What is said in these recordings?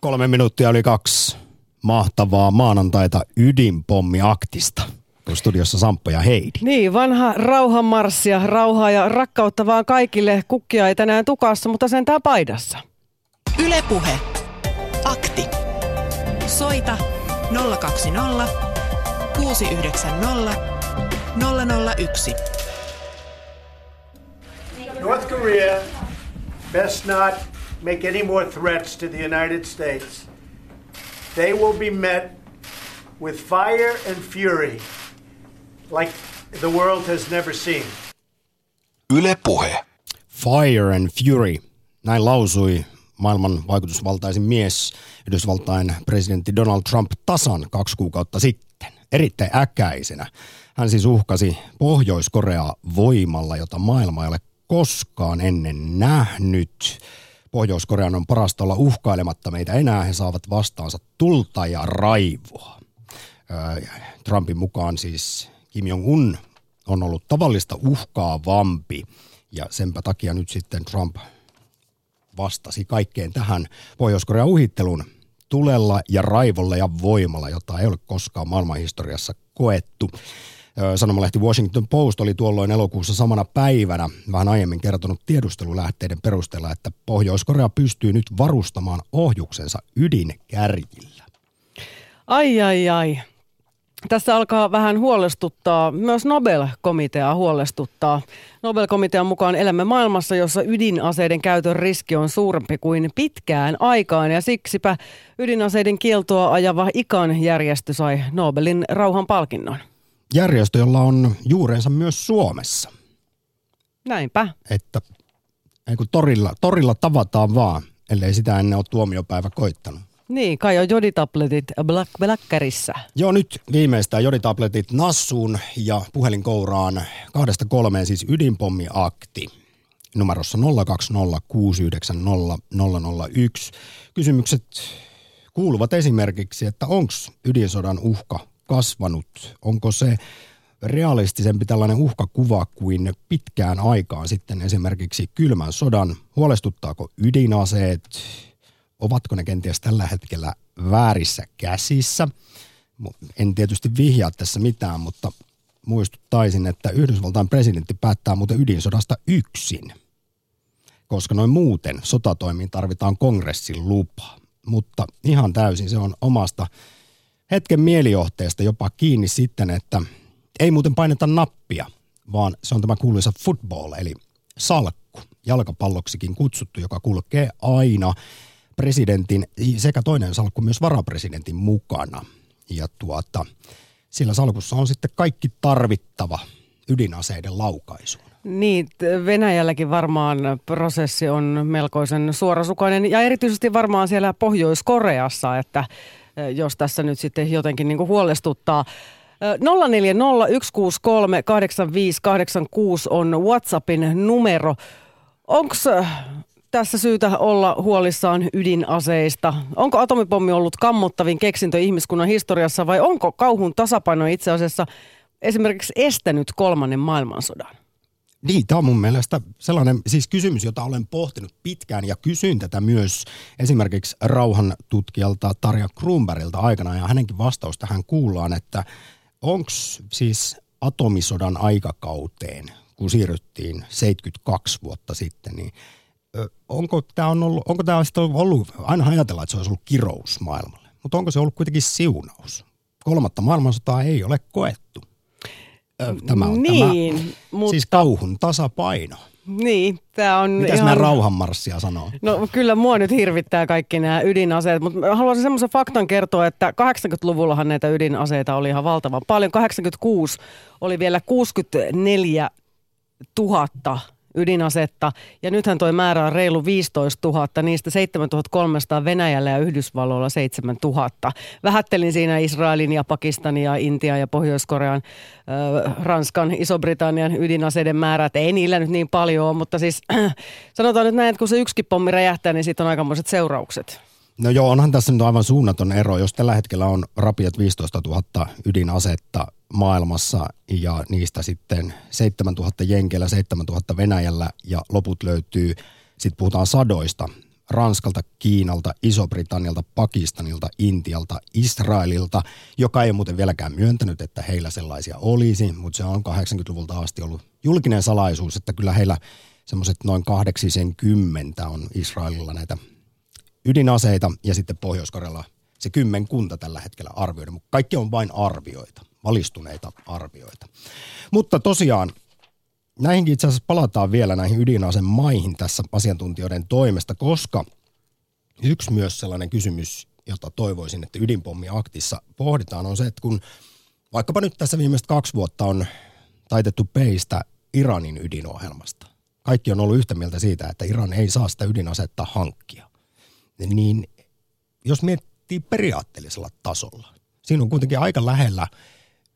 Kolme minuuttia oli kaksi mahtavaa maanantaita ydinpommiaktista. Studiossa Samppa ja Heidi. Niin, vanha rauhanmarssia, rauhaa ja rakkautta vaan kaikille. Kukkia ei tänään tukassa, mutta sentään paidassa. Ylepuhe. Akti. Soita 020 690 001. North Korea best not make any more threats to the United States. They will be met with fire and fury like the world has never seen. Yle Puhe. Fire and Fury. Näin lausui maailman vaikutusvaltaisin mies, Yhdysvaltain presidentti Donald Trump tasan kaksi kuukautta sitten. Erittäin äkäisenä. Hän siis uhkasi Pohjois-Koreaa voimalla, jota maailma ei ole koskaan ennen nähnyt. Pohjois-Korean on parasta olla uhkailematta meitä enää. He saavat vastaansa tulta ja raivoa. Trumpin mukaan siis Kim Jong-un on ollut tavallista uhkaavampi ja senpä takia nyt sitten Trump vastasi kaikkeen tähän Pohjois-Korean uhittelun tulella ja raivolla ja voimalla, jota ei ole koskaan maailmanhistoriassa koettu. Sanomalehti Washington Post oli tuolloin elokuussa samana päivänä vähän aiemmin kertonut tiedustelulähteiden perusteella, että Pohjois-Korea pystyy nyt varustamaan ohjuksensa ydinkärjillä. Ai ai ai. Tässä alkaa vähän huolestuttaa, myös Nobel-komitea huolestuttaa. Nobel-komitean mukaan elämme maailmassa, jossa ydinaseiden käytön riski on suurempi kuin pitkään aikaan ja siksipä ydinaseiden kieltoa ajava ICAN järjestö sai Nobelin rauhanpalkinnon. Järjestö, jolla on juurensa myös Suomessa. Näinpä. Että ei kun torilla, torilla tavataan vaan, ellei sitä ennen ole tuomiopäivä koittanut. Niin, kai on joditabletit Black Blackerissa. Joo, nyt viimeistään joditabletit nassuun ja puhelinkouraan kahdesta kolmeen siis ydinpommiakti numerossa 020690001. Kysymykset kuuluvat esimerkiksi, että onko ydinsodan uhka kasvanut? Onko se realistisempi tällainen uhkakuva kuin pitkään aikaan sitten esimerkiksi kylmän sodan? Huolestuttaako ydinaseet? Ovatko ne kenties tällä hetkellä väärissä käsissä? En tietysti vihjaa tässä mitään, mutta muistuttaisin, että Yhdysvaltain presidentti päättää muuten ydinsodasta yksin, koska noin muuten sotatoimiin tarvitaan kongressin lupa. Mutta ihan täysin se on omasta hetken mielijohteesta jopa kiinni sitten, että ei muuten paineta nappia, vaan se on tämä kuuluisa football, eli salkku, jalkapalloksikin kutsuttu, joka kulkee aina presidentin sekä toinen salkku myös varapresidentin mukana. Ja tuota, sillä salkussa on sitten kaikki tarvittava ydinaseiden laukaisuun. Niin, Venäjälläkin varmaan prosessi on melkoisen suorasukainen ja erityisesti varmaan siellä Pohjois-Koreassa, että jos tässä nyt sitten jotenkin niin kuin huolestuttaa. 0401638586 on WhatsAppin numero. Onko tässä syytä olla huolissaan ydinaseista? Onko atomipommi ollut kammottavin keksintö ihmiskunnan historiassa vai onko kauhun tasapaino itse asiassa esimerkiksi estänyt kolmannen maailmansodan? Niin, tämä on mun mielestä sellainen siis kysymys, jota olen pohtinut pitkään ja kysyin tätä myös esimerkiksi rauhan tutkijalta Tarja Kruunbergilta aikana ja hänenkin vastaus tähän kuullaan, että onko siis atomisodan aikakauteen, kun siirryttiin 72 vuotta sitten, niin onko tämä on ollut, onko tämä ollut, aina ajatellaan, että se olisi ollut kirous maailmalle, mutta onko se ollut kuitenkin siunaus? Kolmatta maailmansotaa ei ole koettu. Tämä on niin, tämä, mutta... siis kauhun tasapaino. Niin, tämä on Mitäs ihan... nämä rauhanmarssia sanoo? No kyllä mua nyt hirvittää kaikki nämä ydinaseet, mutta haluaisin semmoisen faktan kertoa, että 80-luvullahan näitä ydinaseita oli ihan valtavan paljon. 86 oli vielä 64 000 ydinasetta. Ja nythän tuo määrä on reilu 15 000, niistä 7300 Venäjällä ja Yhdysvalloilla 7000. Vähättelin siinä Israelin ja Pakistanin ja Intia ja Pohjois-Korean, äh, Ranskan, Iso-Britannian ydinaseiden määrä. Että ei niillä nyt niin paljon ole, mutta siis äh, sanotaan nyt näin, että kun se yksikin pommi räjähtää, niin siitä on aikamoiset seuraukset. No joo, onhan tässä nyt aivan suunnaton ero. Jos tällä hetkellä on rapiat 15 000 ydinasetta maailmassa ja niistä sitten 7000 Jenkellä, 7000 Venäjällä ja loput löytyy, sitten puhutaan sadoista Ranskalta, Kiinalta, Iso-Britannialta, Pakistanilta, Intialta, Israelilta, joka ei muuten vieläkään myöntänyt, että heillä sellaisia olisi, mutta se on 80-luvulta asti ollut julkinen salaisuus, että kyllä heillä semmoiset noin 80 on Israelilla näitä ydinaseita ja sitten pohjois se kymmenkunta tällä hetkellä arvioida, mutta kaikki on vain arvioita, valistuneita arvioita. Mutta tosiaan näihinkin itse asiassa palataan vielä näihin ydinaseen maihin tässä asiantuntijoiden toimesta, koska yksi myös sellainen kysymys, jota toivoisin, että ydinpommiaktissa pohditaan, on se, että kun vaikkapa nyt tässä viimeiset kaksi vuotta on taitettu peistä Iranin ydinohjelmasta. Kaikki on ollut yhtä mieltä siitä, että Iran ei saa sitä ydinasetta hankkia. Niin jos miettii periaatteellisella tasolla, siinä on kuitenkin aika lähellä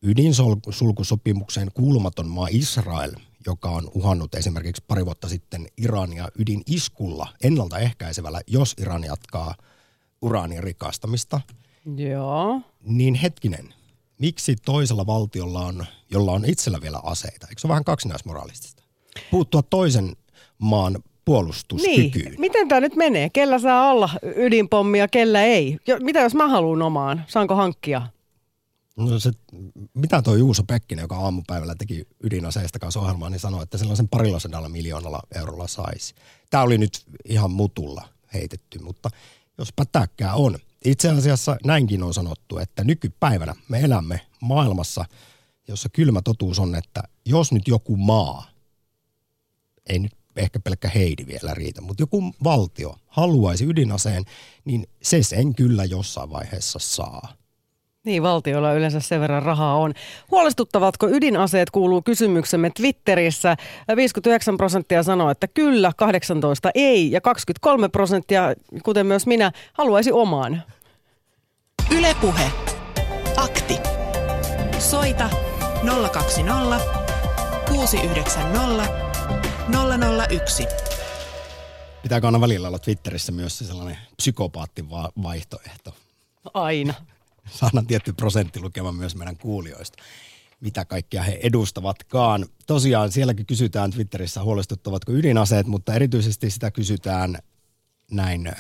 ydinsulkusopimukseen kuulumaton maa Israel – joka on uhannut esimerkiksi pari vuotta sitten Irania ydiniskulla ennaltaehkäisevällä, jos Iran jatkaa uraanin rikastamista. Joo. Niin hetkinen, miksi toisella valtiolla on, jolla on itsellä vielä aseita, eikö se ole vähän kaksinaismoralistista? Puuttua toisen maan puolustuskykyyn. Niin. Miten tämä nyt menee? Kellä saa olla ydinpommia, kellä ei? Mitä jos mä haluan omaan? Saanko hankkia? No se, mitä tuo Juuso Pekkinen, joka aamupäivällä teki ydinaseista kanssa ohjelmaa, niin sanoi, että sellaisen parilla sadalla miljoonalla eurolla saisi. Tämä oli nyt ihan mutulla heitetty, mutta jos pätäkkää on. Itse asiassa näinkin on sanottu, että nykypäivänä me elämme maailmassa, jossa kylmä totuus on, että jos nyt joku maa, ei nyt ehkä pelkkä Heidi vielä riitä, mutta joku valtio haluaisi ydinaseen, niin se sen kyllä jossain vaiheessa saa. Niin, valtiolla yleensä sen verran rahaa on. Huolestuttavatko ydinaseet kuuluu kysymyksemme Twitterissä. 59 prosenttia sanoo, että kyllä, 18 ei ja 23 prosenttia, kuten myös minä, haluaisi omaan. Ylepuhe. Akti. Soita 020 690 001. Pitääkö aina välillä olla Twitterissä myös sellainen psykopaattivaihtoehto? Aina saadaan tietty prosenttilukema myös meidän kuulijoista mitä kaikkea he edustavatkaan. Tosiaan sielläkin kysytään Twitterissä huolestuttavatko ydinaseet, mutta erityisesti sitä kysytään näin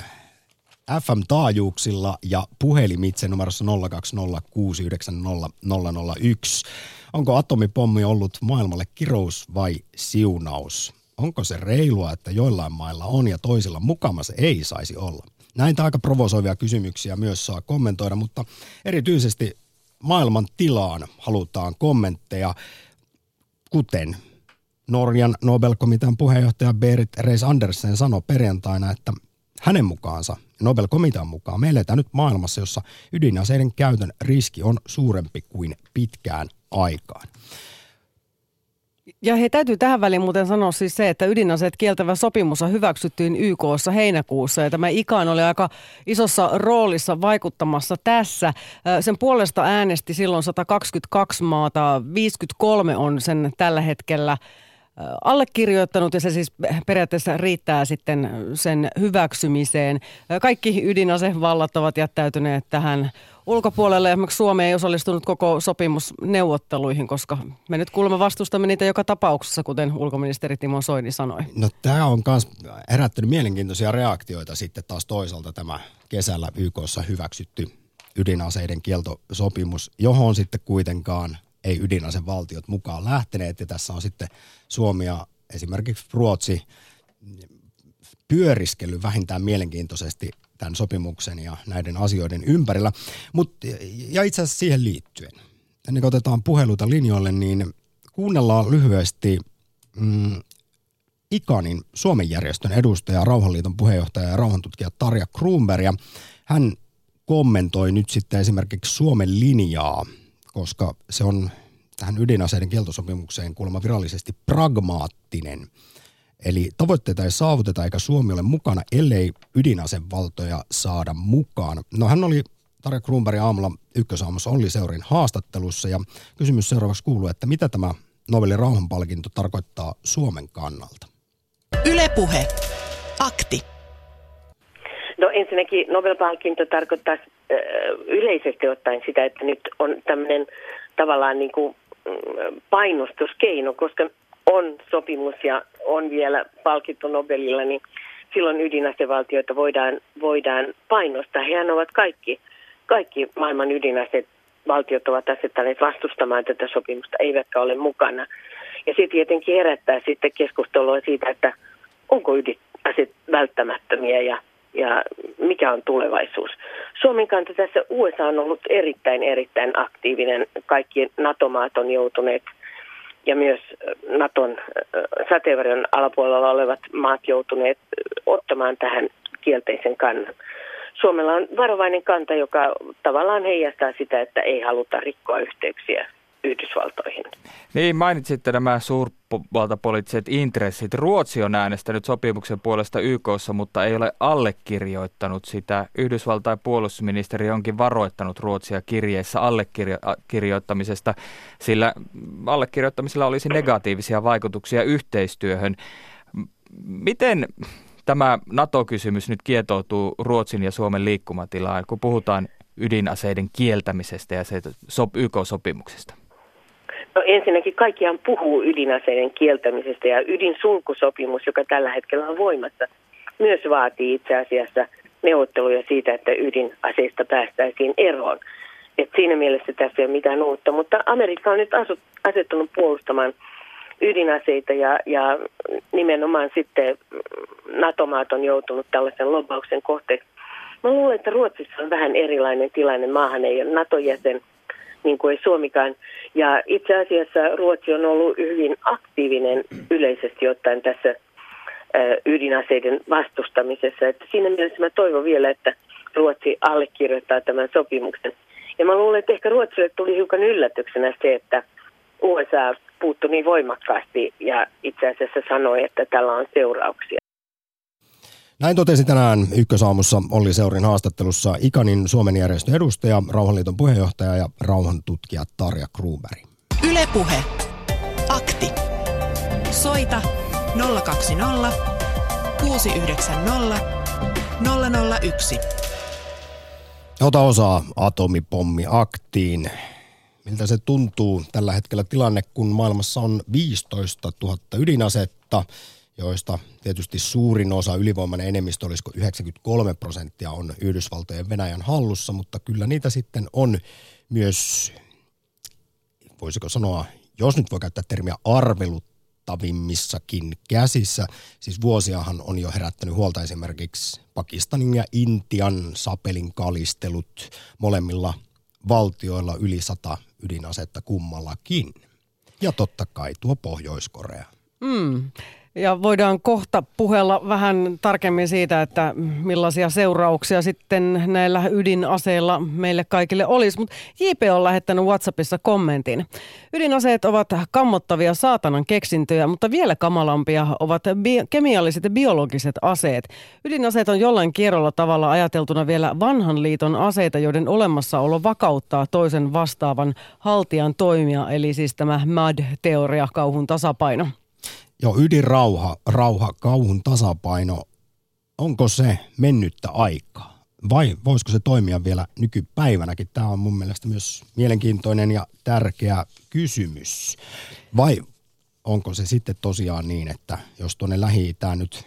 FM-taajuuksilla ja puhelimitse numerossa 02069001. Onko atomipommi ollut maailmalle kirous vai siunaus? Onko se reilua, että joillain mailla on ja toisilla mukamassa ei saisi olla? Näitä aika provosoivia kysymyksiä myös saa kommentoida, mutta erityisesti maailman tilaan halutaan kommentteja, kuten Norjan Nobel-komitean puheenjohtaja Berit Reis Andersen sanoi perjantaina, että hänen mukaansa, Nobel-komitean mukaan, me eletään nyt maailmassa, jossa ydinaseiden käytön riski on suurempi kuin pitkään aikaan. Ja he täytyy tähän väliin muuten sanoa siis se, että ydinaseet kieltävä sopimus hyväksyttiin YKssa heinäkuussa ja tämä ICAN oli aika isossa roolissa vaikuttamassa tässä. Sen puolesta äänesti silloin 122 maata, 53 on sen tällä hetkellä allekirjoittanut ja se siis periaatteessa riittää sitten sen hyväksymiseen. Kaikki ydinasevallat ovat jättäytyneet tähän ulkopuolelle. Esimerkiksi Suomi ei osallistunut koko sopimusneuvotteluihin, koska me nyt kuulemma vastustamme niitä joka tapauksessa, kuten ulkoministeri Timo Soini sanoi. No tämä on myös herättänyt mielenkiintoisia reaktioita sitten taas toisaalta tämä kesällä YKssa hyväksytty ydinaseiden kieltosopimus, johon sitten kuitenkaan ei ydinasevaltiot mukaan lähteneet. Ja tässä on sitten Suomi ja esimerkiksi Ruotsi pyöriskellyt vähintään mielenkiintoisesti tämän sopimuksen ja näiden asioiden ympärillä. Mut, ja itse asiassa siihen liittyen, ennen kuin otetaan puheluita linjoille, niin kuunnellaan lyhyesti mm, Ikanin Suomen järjestön edustaja, Rauhanliiton puheenjohtaja ja rauhantutkija Tarja Kruunberg. Hän kommentoi nyt sitten esimerkiksi Suomen linjaa, koska se on tähän ydinaseiden kieltosopimukseen kuulemma virallisesti pragmaattinen – Eli tavoitteita ei saavuteta eikä Suomi ole mukana, ellei ydinasevaltoja saada mukaan. No hän oli Tarja Kruunberg aamulla ykkösaamussa Olli Seurin haastattelussa ja kysymys seuraavaksi kuuluu, että mitä tämä Nobelin rauhanpalkinto tarkoittaa Suomen kannalta? Ylepuhe. Akti. No ensinnäkin Nobel-palkinto tarkoittaa yleisesti ottaen sitä, että nyt on tämmöinen tavallaan niin kuin mm, painostuskeino, koska on sopimus ja on vielä palkittu Nobelilla, niin silloin ydinasevaltioita voidaan, voidaan painostaa. Hehän ovat kaikki, kaikki maailman ydinasevaltiot ovat asettaneet vastustamaan tätä sopimusta, eivätkä ole mukana. Ja se tietenkin herättää sitten keskustelua siitä, että onko ydinaseet välttämättömiä ja, ja mikä on tulevaisuus. Suomen kanta tässä USA on ollut erittäin, erittäin aktiivinen. Kaikki NATO-maat on joutuneet ja myös Naton sateenvarjon alapuolella olevat maat joutuneet ottamaan tähän kielteisen kannan. Suomella on varovainen kanta, joka tavallaan heijastaa sitä, että ei haluta rikkoa yhteyksiä Yhdysvaltoihin. Niin, mainitsitte nämä suurvaltapoliittiset intressit. Ruotsi on äänestänyt sopimuksen puolesta YKssa, mutta ei ole allekirjoittanut sitä. Yhdysvaltain puolustusministeri onkin varoittanut Ruotsia kirjeessä allekirjoittamisesta, sillä allekirjoittamisella olisi negatiivisia vaikutuksia yhteistyöhön. Miten tämä NATO-kysymys nyt kietoutuu Ruotsin ja Suomen liikkumatilaan, kun puhutaan ydinaseiden kieltämisestä ja YK-sopimuksesta? No ensinnäkin kaikkiaan puhuu ydinaseiden kieltämisestä ja ydinsulkusopimus, joka tällä hetkellä on voimassa, myös vaatii itse asiassa neuvotteluja siitä, että ydinaseista päästäisiin eroon. Et siinä mielessä tässä ei ole mitään uutta, mutta Amerikka on nyt asettunut puolustamaan ydinaseita ja, ja nimenomaan sitten NATO-maat on joutunut tällaisen lobauksen kohteeksi. Mä luulen, että Ruotsissa on vähän erilainen tilanne. Maahan ei ole NATO-jäsen – niin kuin ei Suomikaan. Ja itse asiassa Ruotsi on ollut hyvin aktiivinen yleisesti ottaen tässä ydinaseiden vastustamisessa. Että siinä mielessä mä toivon vielä, että Ruotsi allekirjoittaa tämän sopimuksen. Ja mä luulen, että ehkä Ruotsille tuli hiukan yllätyksenä se, että USA puuttui niin voimakkaasti ja itse asiassa sanoi, että tällä on seurauksia. Näin totesi tänään Ykkösaamussa Olli Seurin haastattelussa Ikanin Suomen järjestön edustaja, Rauhanliiton puheenjohtaja ja rauhantutkija Tarja Kruberg. Ylepuhe. Akti. Soita 020 690 001. Ota osaa atomipommi-aktiin. Miltä se tuntuu tällä hetkellä tilanne, kun maailmassa on 15 000 ydinasetta – joista tietysti suurin osa, ylivoimainen enemmistö, olisiko 93 prosenttia, on Yhdysvaltojen Venäjän hallussa, mutta kyllä niitä sitten on myös, voisiko sanoa, jos nyt voi käyttää termiä arveluttavimmissakin käsissä. Siis vuosiahan on jo herättänyt huolta esimerkiksi Pakistanin ja Intian sapelin kalistelut molemmilla valtioilla yli sata ydinasetta kummallakin. Ja totta kai tuo Pohjois-Korea. Mm. Ja voidaan kohta puhella vähän tarkemmin siitä, että millaisia seurauksia sitten näillä ydinaseilla meille kaikille olisi. Mutta JP on lähettänyt WhatsAppissa kommentin. Ydinaseet ovat kammottavia saatanan keksintöjä, mutta vielä kamalampia ovat bi- kemialliset ja biologiset aseet. Ydinaseet on jollain kierrolla tavalla ajateltuna vielä vanhan liiton aseita, joiden olemassaolo vakauttaa toisen vastaavan haltijan toimia, eli siis tämä MAD-teoria, kauhun tasapaino. Joo, ydinrauha, rauha, kauhun tasapaino, onko se mennyttä aikaa? Vai voisiko se toimia vielä nykypäivänäkin? Tämä on mun mielestä myös mielenkiintoinen ja tärkeä kysymys. Vai onko se sitten tosiaan niin, että jos tuonne lähi nyt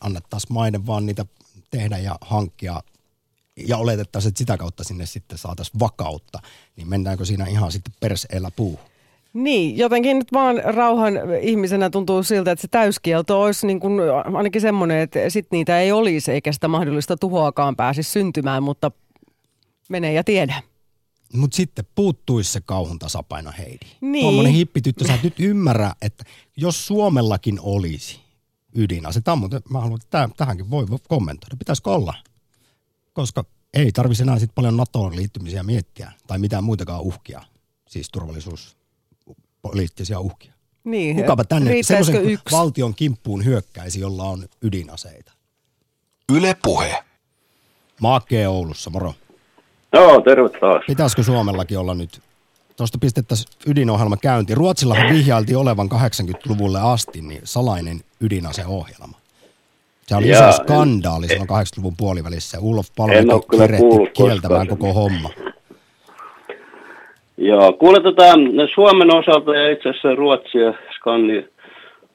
annettaisiin maiden vaan niitä tehdä ja hankkia ja oletettaisiin, että sitä kautta sinne sitten saataisiin vakautta, niin mennäänkö siinä ihan sitten perseellä puuhun? Niin, jotenkin nyt vaan rauhan ihmisenä tuntuu siltä, että se täyskielto olisi niin kuin ainakin semmoinen, että sit niitä ei olisi eikä sitä mahdollista tuhoakaan pääsisi syntymään, mutta menee ja tiedä. Mutta sitten puuttuisi se kauhun tasapaino, Heidi. Niin. Tuommoinen hippityttö, sä et nyt ymmärrä, että jos Suomellakin olisi ydinase, tämä on, mä haluan, että tähänkin voi kommentoida, pitäisikö olla? Koska ei tarvitsisi enää sit paljon NATOon liittymisiä miettiä, tai mitään muitakaan uhkia, siis turvallisuus poliittisia uhkia. Niin, Kukapa tänne semmoisen yksi? valtion kimppuun hyökkäisi, jolla on ydinaseita? Yle Puhe. Maakee Oulussa, moro. Joo, terve taas. Pitäisikö Suomellakin olla nyt? Tuosta pistettäisiin ydinohjelma käynti. Ruotsillahan vihjailtiin olevan 80-luvulle asti niin salainen ydinaseohjelma. Se oli iso skandaali silloin 80-luvun puolivälissä. Ulf Palme kirehti kieltämään koko homma. Joo, kuule tota, Suomen osalta ja itse asiassa Ruotsi ja Skandi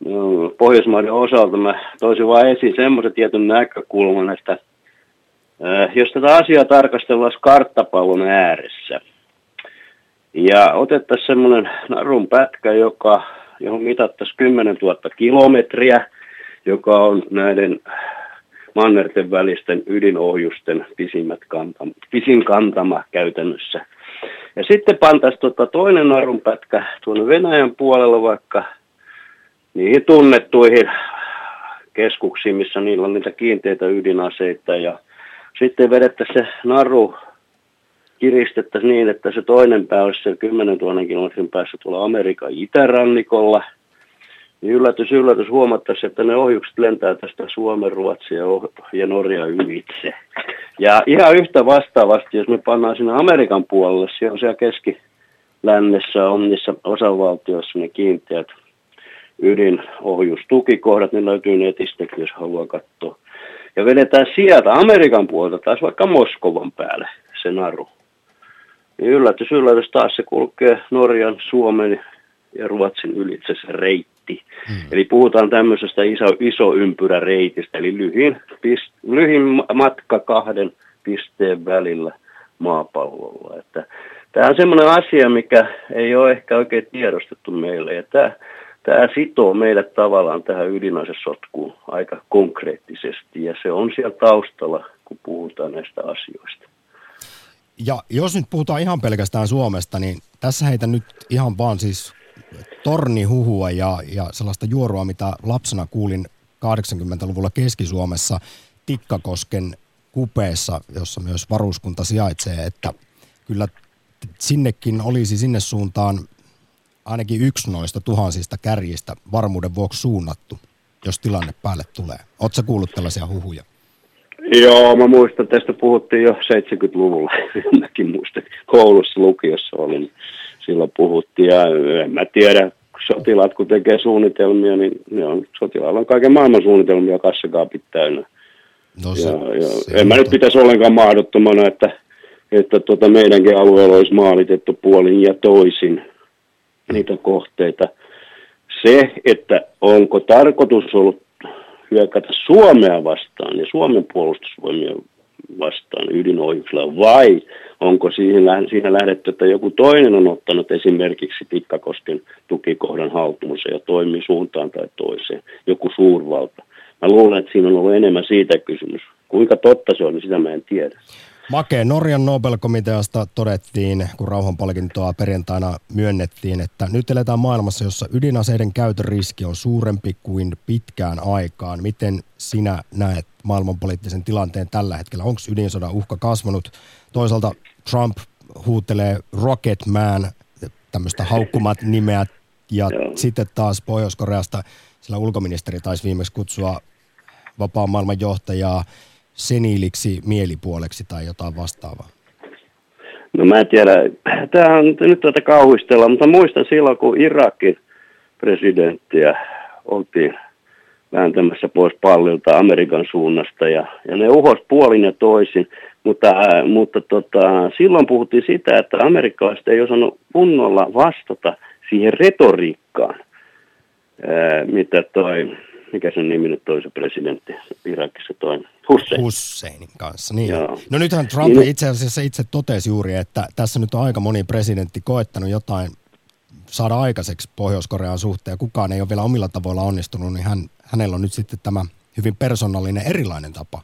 no, Pohjoismaiden osalta mä toisin vain esiin semmoisen tietyn näkökulman, että äh, jos tätä asiaa tarkastellaan karttapallon ääressä ja otettaisiin semmoinen narun pätkä, joka, johon mitattaisiin 10 000 kilometriä, joka on näiden mannerten välisten ydinohjusten pisimmät kantama, pisin kantama käytännössä. Ja sitten pantaisiin tota toinen narunpätkä tuonne Venäjän puolella vaikka niihin tunnettuihin keskuksiin, missä niillä on niitä kiinteitä ydinaseita. Ja sitten vedettäisiin se naru kiristettäisiin niin, että se toinen pää olisi siellä 10 000 kilometrin päässä tuolla Amerikan itärannikolla – niin yllätys, yllätys huomattaisiin, että ne ohjukset lentää tästä Suomen, Ruotsia ja Norja ylitse. Ja ihan yhtä vastaavasti, jos me pannaan sinne Amerikan puolelle, siellä on siellä keskilännessä on niissä osavaltioissa ne kiinteät ydinohjustukikohdat, ne löytyy netistä, jos haluaa katsoa. Ja vedetään sieltä Amerikan puolelta taas vaikka Moskovan päälle se naru. Niin yllätys, yllätys taas se kulkee Norjan, Suomen ja Ruotsin ylitse se reitti reitti. Hmm. Eli puhutaan tämmöisestä iso, iso ympyräreitistä, eli lyhin, pist, lyhin matka kahden pisteen välillä maapallolla. Että tämä on semmoinen asia, mikä ei ole ehkä oikein tiedostettu meille. Ja tämä, tämä sitoo meidät tavallaan tähän ydinasesotkuun aika konkreettisesti, ja se on siellä taustalla, kun puhutaan näistä asioista. Ja jos nyt puhutaan ihan pelkästään Suomesta, niin tässä heitä nyt ihan vaan siis tornihuhua ja, ja sellaista juorua, mitä lapsena kuulin 80-luvulla Keski-Suomessa Tikkakosken kupeessa, jossa myös varuskunta sijaitsee, että kyllä sinnekin olisi sinne suuntaan ainakin yksi noista tuhansista kärjistä varmuuden vuoksi suunnattu, jos tilanne päälle tulee. Oletko kuullut tällaisia huhuja? Joo, mä muistan, tästä puhuttiin jo 70-luvulla. Mäkin muistan, koulussa, lukiossa olin silloin puhuttiin. Ja en mä tiedä, sotilaat kun tekee suunnitelmia, niin ne on, sotilailla on kaiken maailman suunnitelmia kassakaapit täynnä. No se, ja, ja se en mä nyt pitäisi ollenkaan mahdottomana, että, että tuota meidänkin alueella olisi maalitettu puolin ja toisin niitä kohteita. Se, että onko tarkoitus ollut hyökätä Suomea vastaan ja Suomen puolustusvoimia vastaan ydinohjuksella vai onko siihen, siinä lähdetty, että joku toinen on ottanut esimerkiksi Tikkakosken tukikohdan haltuunsa ja toimii suuntaan tai toiseen, joku suurvalta. Mä luulen, että siinä on ollut enemmän siitä kysymys. Kuinka totta se on, niin sitä mä en tiedä. Make, Norjan Nobel-komiteasta todettiin, kun rauhanpalkintoa perjantaina myönnettiin, että nyt eletään maailmassa, jossa ydinaseiden käytön riski on suurempi kuin pitkään aikaan. Miten sinä näet maailmanpoliittisen tilanteen tällä hetkellä? Onko ydinsodan uhka kasvanut? Toisaalta Trump huutelee Rocket Man, tämmöistä haukkumat nimeä, ja sitten taas Pohjois-Koreasta, sillä ulkoministeri taisi viimeksi kutsua vapaan maailman johtajaa seniiliksi mielipuoleksi tai jotain vastaavaa? No mä en tiedä, tämä on nyt tätä kauhistella, mutta muistan silloin, kun Irakin presidenttiä oltiin vääntämässä pois pallilta Amerikan suunnasta ja, ja ne uhos puolin ja toisin, mutta, äh, mutta tota, silloin puhuttiin sitä, että amerikkalaiset ei osannut kunnolla vastata siihen retoriikkaan, ää, äh, mitä toi mikä sen nimi nyt toisen presidentti Irakissa toinen? Hussein. Husseinin kanssa, niin. Joo. No nythän Trump niin, itse asiassa itse totesi juuri, että tässä nyt on aika moni presidentti koettanut jotain saada aikaiseksi Pohjois-Korean suhteen ja kukaan ei ole vielä omilla tavoilla onnistunut, niin hän, hänellä on nyt sitten tämä hyvin persoonallinen erilainen tapa.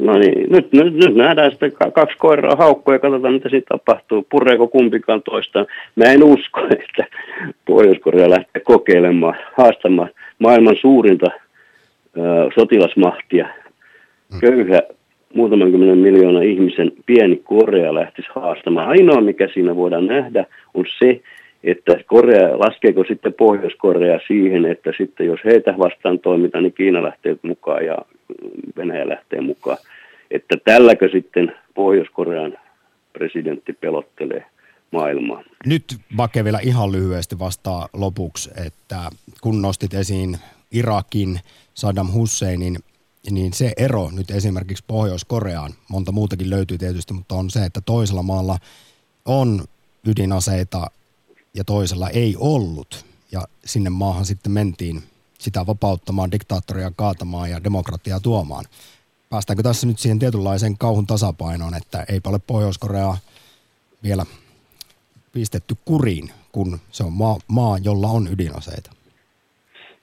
No niin, nyt, nyt, nyt nähdään sitten kaksi koiraa haukkoja ja katsotaan mitä siitä tapahtuu. Pureeko kumpikaan toistaan. Mä en usko, että Pohjois-Korea lähtee kokeilemaan, haastamaan maailman suurinta ö, sotilasmahtia. Mm. Köyhä muutaman kymmenen miljoonan ihmisen pieni Korea lähtisi haastamaan. Ainoa, mikä siinä voidaan nähdä, on se, että Korea, laskeeko sitten Pohjois-Korea siihen, että sitten jos heitä vastaan toimitaan, niin Kiina lähtee mukaan ja Venäjä lähtee mukaan. Että tälläkö sitten Pohjois-Korean presidentti pelottelee maailmaa. Nyt Bake vielä ihan lyhyesti vastaa lopuksi, että kun nostit esiin Irakin Saddam Husseinin, niin se ero nyt esimerkiksi Pohjois-Koreaan, monta muutakin löytyy tietysti, mutta on se, että toisella maalla on ydinaseita ja toisella ei ollut. ja sinne maahan sitten mentiin sitä vapauttamaan, diktaattoria kaatamaan ja demokratiaa tuomaan. Päästäänkö tässä nyt siihen tietynlaiseen kauhun tasapainoon, että ei ole Pohjois-Korea vielä pistetty kuriin, kun se on maa, maa jolla on ydinaseita?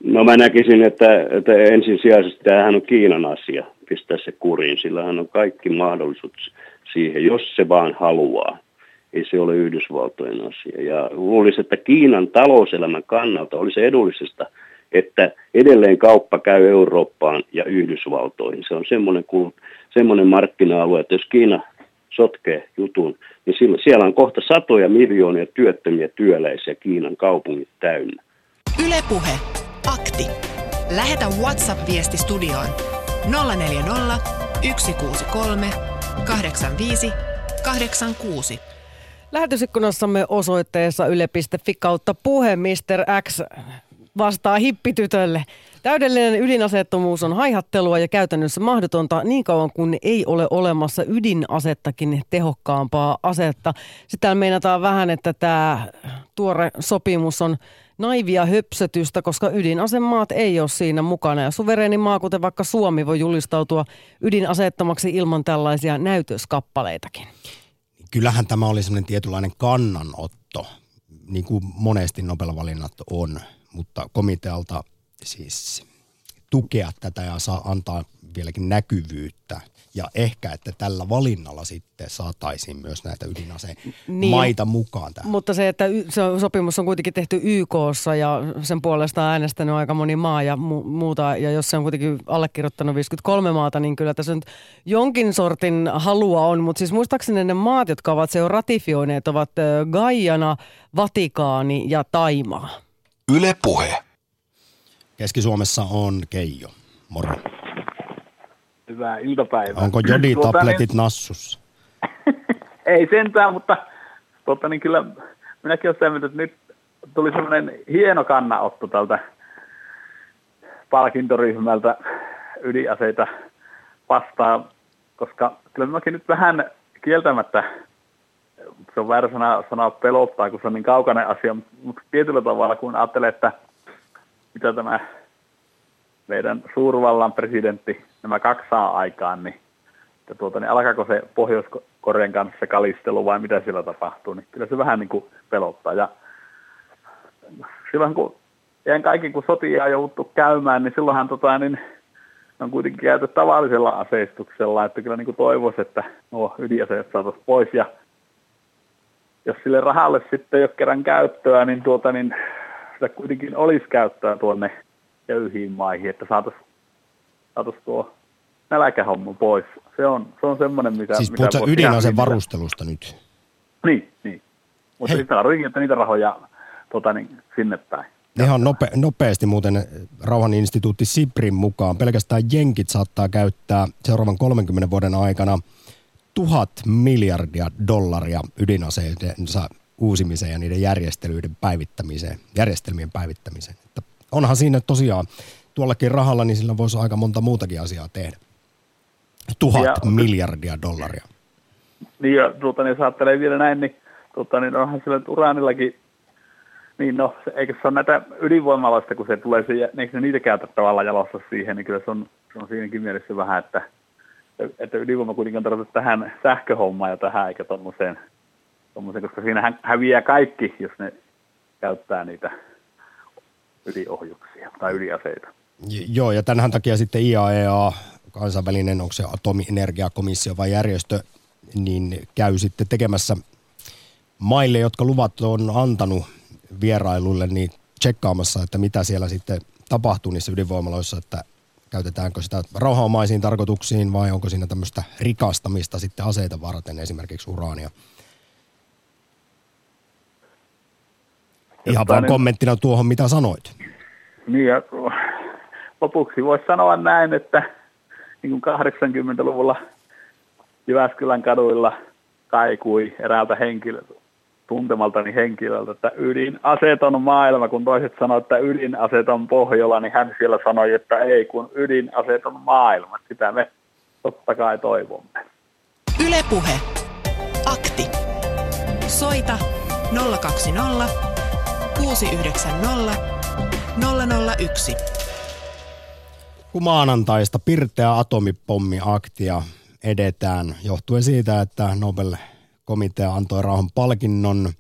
No mä näkisin, että, että ensisijaisesti tämähän on Kiinan asia pistää se kuriin. Sillä hän on kaikki mahdollisuus siihen, jos se vaan haluaa. Ei se ole Yhdysvaltojen asia. Ja luulisin, että Kiinan talouselämän kannalta olisi edullisesta, että edelleen kauppa käy Eurooppaan ja Yhdysvaltoihin. Se on semmoinen, semmoinen markkina-alue, että jos Kiina sotkee jutun, niin siellä on kohta satoja miljoonia työttömiä työläisiä Kiinan kaupungit täynnä. Ylepuhe Akti. Lähetä WhatsApp-viesti studioon 040 163 85 86. Lähetysikkunassamme osoitteessa yle.fi kautta puhe Mr. X vastaa hippitytölle. Täydellinen ydinaseettomuus on haihattelua ja käytännössä mahdotonta niin kauan kuin ei ole olemassa ydinasettakin tehokkaampaa asetta. Sitten meinataan vähän, että tämä tuore sopimus on naivia höpsötystä, koska ydinasemaat ei ole siinä mukana. Ja suvereeni maa, kuten vaikka Suomi, voi julistautua ydinaseettomaksi ilman tällaisia näytöskappaleitakin. Kyllähän tämä oli sellainen tietynlainen kannanotto, niin kuin monesti Nobel-valinnat on, mutta komitealta siis tukea tätä ja saa antaa vieläkin näkyvyyttä ja ehkä, että tällä valinnalla sitten saataisiin myös näitä ydinaseen niin, maita mukaan tähän. Mutta se, että se sopimus on kuitenkin tehty YKssa ja sen puolesta on äänestänyt aika moni maa ja mu- muuta, ja jos se on kuitenkin allekirjoittanut 53 maata, niin kyllä tässä nyt jonkin sortin halua on, mutta siis muistaakseni ne maat, jotka ovat se jo ratifioineet, ovat Gaiana, Vatikaani ja Taimaa. Yle Puhe. Keski-Suomessa on Keijo. Moro. Hyvää iltapäivää. Onko joditabletit tuota, niin, nassussa? ei sentään, mutta tuota, niin kyllä minäkin olen että nyt tuli semmoinen hieno kannanotto tältä palkintoryhmältä ydinaseita vastaan, koska kyllä minäkin nyt vähän kieltämättä, se on väärä sana, sana pelottaa, kun se on niin kaukainen asia, mutta tietyllä tavalla kun ajattelee, että mitä tämä meidän suurvallan presidentti nämä kaksi saa aikaan, niin, että tuota, niin alkaako se Pohjois-Korean kanssa kalistelu vai mitä siellä tapahtuu, niin kyllä se vähän niin kuin pelottaa. Ja silloin kun ihan kaikki kun sotia on jouduttu käymään, niin silloinhan tota, niin, on kuitenkin käyty tavallisella aseistuksella, että kyllä niin toivoisi, että nuo ydinaseet saataisiin pois ja jos sille rahalle sitten ei ole kerran käyttöä, niin, tuota, niin sitä kuitenkin olisi käyttöä tuonne köyhiin maihin, että saataisiin saatais tuo nälkähomma pois. Se on, se on semmoinen, mitä... Siis puhutaan ydinaseen varustelusta nyt? Niin, niin. Mutta sitä tarvitsee, että niitä rahoja tota, niin, sinne päin. Ihan nope, nopeasti muuten rauhaninstituutti Siprin mukaan pelkästään jenkit saattaa käyttää seuraavan 30 vuoden aikana tuhat miljardia dollaria ydinaseidensa uusimiseen ja niiden järjestelyiden päivittämiseen, järjestelmien päivittämiseen. Että onhan siinä tosiaan tuollakin rahalla, niin sillä voisi aika monta muutakin asiaa tehdä. Tuhat ja, miljardia dollaria. Niin ja tuota, niin jos ajattelee vielä näin, niin, tuota, niin onhan sillä uraanillakin, niin no, se, eikö se ole näitä ydinvoimaloista, kun se tulee, se, eikö se niitä käytä tavallaan jalossa siihen, niin kyllä se on, se on siinäkin mielessä vähän, että, että ydinvoima kuitenkin on tähän sähköhommaan ja tähän, eikä tuommoiseen, koska siinä häviää kaikki, jos ne käyttää niitä ydinohjuksia tai ydinaseita. Joo, ja tämän takia sitten IAEA, e kansainvälinen, onko se atomienergiakomissio vai järjestö, niin käy sitten tekemässä maille, jotka luvat on antanut vierailulle, niin tsekkaamassa, että mitä siellä sitten tapahtuu niissä ydinvoimaloissa, että käytetäänkö sitä rauhanomaisiin tarkoituksiin vai onko siinä tämmöistä rikastamista sitten aseita varten, esimerkiksi uraania. Ihan vaan kommenttina tuohon, mitä sanoit. Niin ja lopuksi voisi sanoa näin, että niin kuin 80-luvulla Jyväskylän kaduilla kaikui eräältä henkilöltä, tuntemaltani henkilöltä, että ydinaseton maailma, kun toiset sanoivat, että ydinaseton Pohjola, niin hän siellä sanoi, että ei, kun ydinaseton maailma. Sitä me totta kai toivomme. Ylepuhe. Akti. Soita 020 690 001. Kun maanantaista pirteä atomipommiaktia edetään johtuen siitä, että Nobel-komitea antoi rauhan palkinnon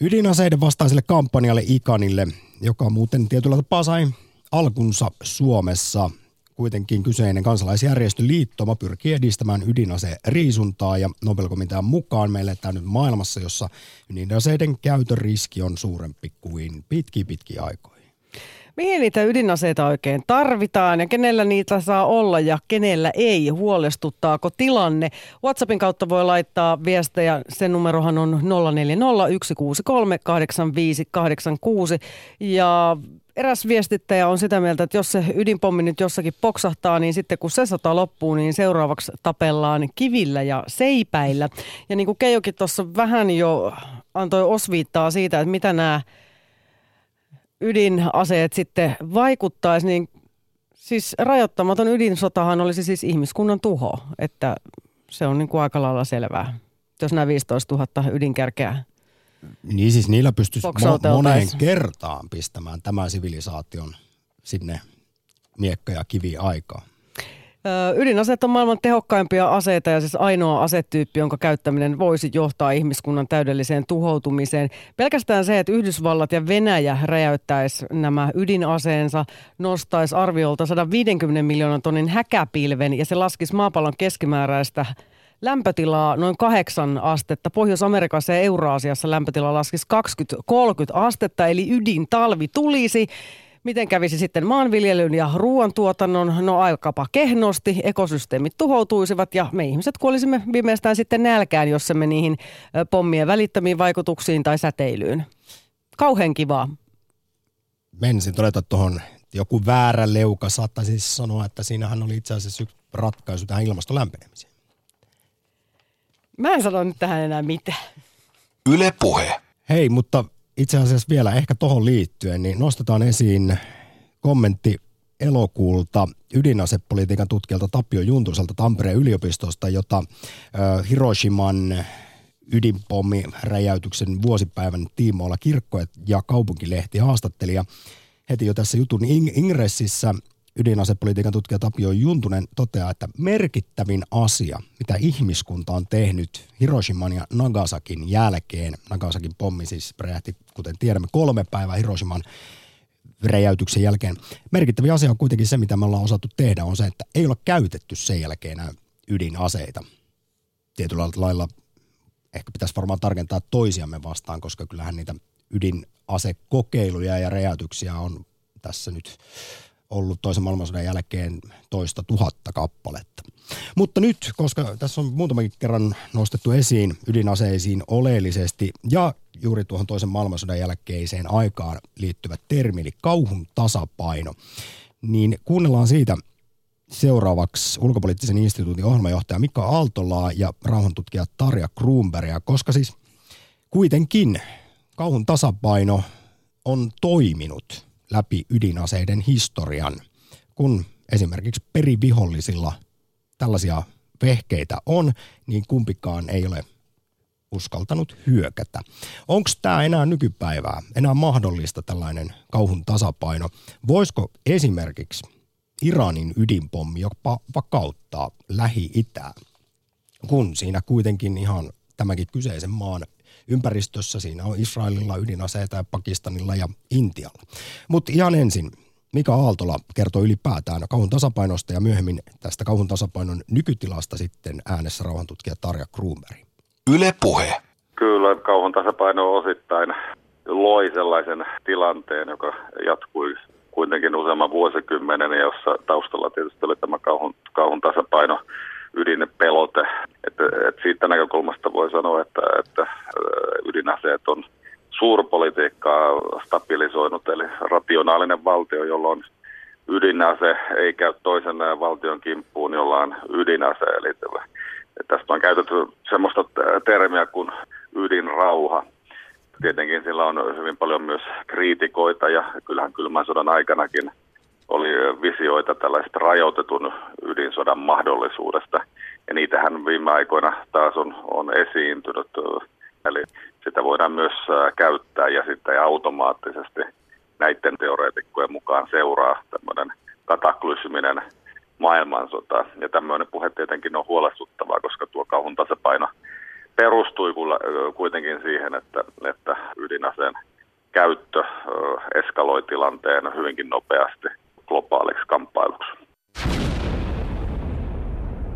ydinaseiden vastaiselle kampanjalle Ikanille, joka muuten tietyllä tapaa sai alkunsa Suomessa. Kuitenkin kyseinen kansalaisjärjestö Liittoma pyrkii edistämään ydinaseen riisuntaa ja Nobel-komitean mukaan meille tämä nyt maailmassa, jossa ydinaseiden käytön riski on suurempi kuin pitki pitki aikoihin. Mihin niitä ydinaseita oikein tarvitaan ja kenellä niitä saa olla ja kenellä ei? Huolestuttaako tilanne? WhatsAppin kautta voi laittaa viestejä. Sen numerohan on 0401638586. Ja eräs viestittäjä on sitä mieltä, että jos se ydinpommi nyt jossakin poksahtaa, niin sitten kun se sota loppuu, niin seuraavaksi tapellaan kivillä ja seipäillä. Ja niin kuin Keijokin tuossa vähän jo antoi osviittaa siitä, että mitä nämä ydinaseet sitten vaikuttaisi, niin siis rajoittamaton ydinsotahan olisi siis ihmiskunnan tuho, että se on niin kuin aika lailla selvää. Jos nämä 15 000 ydinkärkeä Niin siis niillä pystyisi mo- moneen kertaan pistämään tämän sivilisaation sinne miekka- ja kivi aikaa. Ydinaseet on maailman tehokkaimpia aseita ja siis ainoa asetyyppi, jonka käyttäminen voisi johtaa ihmiskunnan täydelliseen tuhoutumiseen. Pelkästään se, että Yhdysvallat ja Venäjä räjäyttäisi nämä ydinaseensa, nostaisi arviolta 150 miljoonan tonnin häkäpilven ja se laskisi maapallon keskimääräistä lämpötilaa noin kahdeksan astetta. Pohjois-Amerikassa ja Euraasiassa lämpötila laskisi 20-30 astetta, eli ydintalvi tulisi. Miten kävisi sitten maanviljelyn ja ruoantuotannon? No aikapa kehnosti, ekosysteemit tuhoutuisivat ja me ihmiset kuolisimme viimeistään sitten nälkään, jos me niihin pommien välittämiin vaikutuksiin tai säteilyyn. Kauhean kivaa. Menisin todeta tuohon, joku väärä leuka saattaisi siis sanoa, että siinähän oli itse asiassa yksi ratkaisu tähän ilmaston lämpenemiseen. Mä en sano nyt tähän enää mitään. Yle Puhe. Hei, mutta itse asiassa vielä ehkä tuohon liittyen, niin nostetaan esiin kommentti elokuulta ydinasepolitiikan tutkijalta Tapio Juntuselta Tampereen yliopistosta, jota Hiroshiman ydinpommi räjäytyksen vuosipäivän tiimoilla kirkko ja kaupunkilehti haastatteli. Ja heti jo tässä jutun ingressissä ydinasepolitiikan tutkija Tapio Juntunen toteaa, että merkittävin asia, mitä ihmiskunta on tehnyt Hiroshiman ja Nagasakin jälkeen, Nagasakin pommi siis räjähti, kuten tiedämme, kolme päivää Hiroshiman räjäytyksen jälkeen. Merkittävin asia on kuitenkin se, mitä me ollaan osattu tehdä, on se, että ei ole käytetty sen jälkeen ydinaseita. Tietyllä lailla ehkä pitäisi varmaan tarkentaa toisiamme vastaan, koska kyllähän niitä ydinasekokeiluja ja räjäytyksiä on tässä nyt ollut toisen maailmansodan jälkeen toista tuhatta kappaletta. Mutta nyt, koska tässä on muutamakin kerran nostettu esiin ydinaseisiin oleellisesti ja juuri tuohon toisen maailmansodan jälkeiseen aikaan liittyvät termi, eli kauhun tasapaino, niin kuunnellaan siitä seuraavaksi ulkopoliittisen instituutin ohjelmajohtaja Mika Aaltolaa ja rauhantutkija Tarja Kruunbergia, koska siis kuitenkin kauhun tasapaino on toiminut läpi ydinaseiden historian, kun esimerkiksi perivihollisilla tällaisia vehkeitä on, niin kumpikaan ei ole uskaltanut hyökätä. Onko tämä enää nykypäivää, enää mahdollista tällainen kauhun tasapaino? Voisiko esimerkiksi Iranin ydinpommi jopa vakauttaa Lähi-Itää, kun siinä kuitenkin ihan tämäkin kyseisen maan ympäristössä. Siinä on Israelilla ydinaseita ja Pakistanilla ja Intialla. Mutta ihan ensin, Mika Aaltola kertoo ylipäätään kauhun tasapainosta ja myöhemmin tästä kauhun tasapainon nykytilasta sitten äänessä rauhantutkija Tarja Kruunberg. Yle Puhe. Kyllä kauhun tasapaino osittain loi sellaisen tilanteen, joka jatkui kuitenkin useamman vuosikymmenen, jossa taustalla tietysti oli tämä kauhun, kauhun tasapaino ydinpelote. Että, että siitä näkökulmasta voi sanoa, että, että ydinaseet on suurpolitiikkaa stabilisoinut, eli rationaalinen valtio, jolloin ydinase ei käy toisen valtion kimppuun, jolla on ydinase. Eli tästä on käytetty semmoista termiä kuin ydinrauha. Tietenkin sillä on hyvin paljon myös kriitikoita ja kyllähän kylmän sodan aikanakin – oli visioita tällaista rajoitetun ydinsodan mahdollisuudesta. Ja niitähän viime aikoina taas on, on esiintynyt Eli sitä voidaan myös käyttää ja sitten automaattisesti näiden teoreetikkojen mukaan seuraa tämmöinen kataklysminen maailmansota. Ja tämmöinen puhe tietenkin on huolestuttavaa, koska tuo kauhun tasapaino perustui kuitenkin siihen, että, että ydinaseen käyttö eskaloi tilanteen hyvinkin nopeasti globaaliksi kamppailuksi.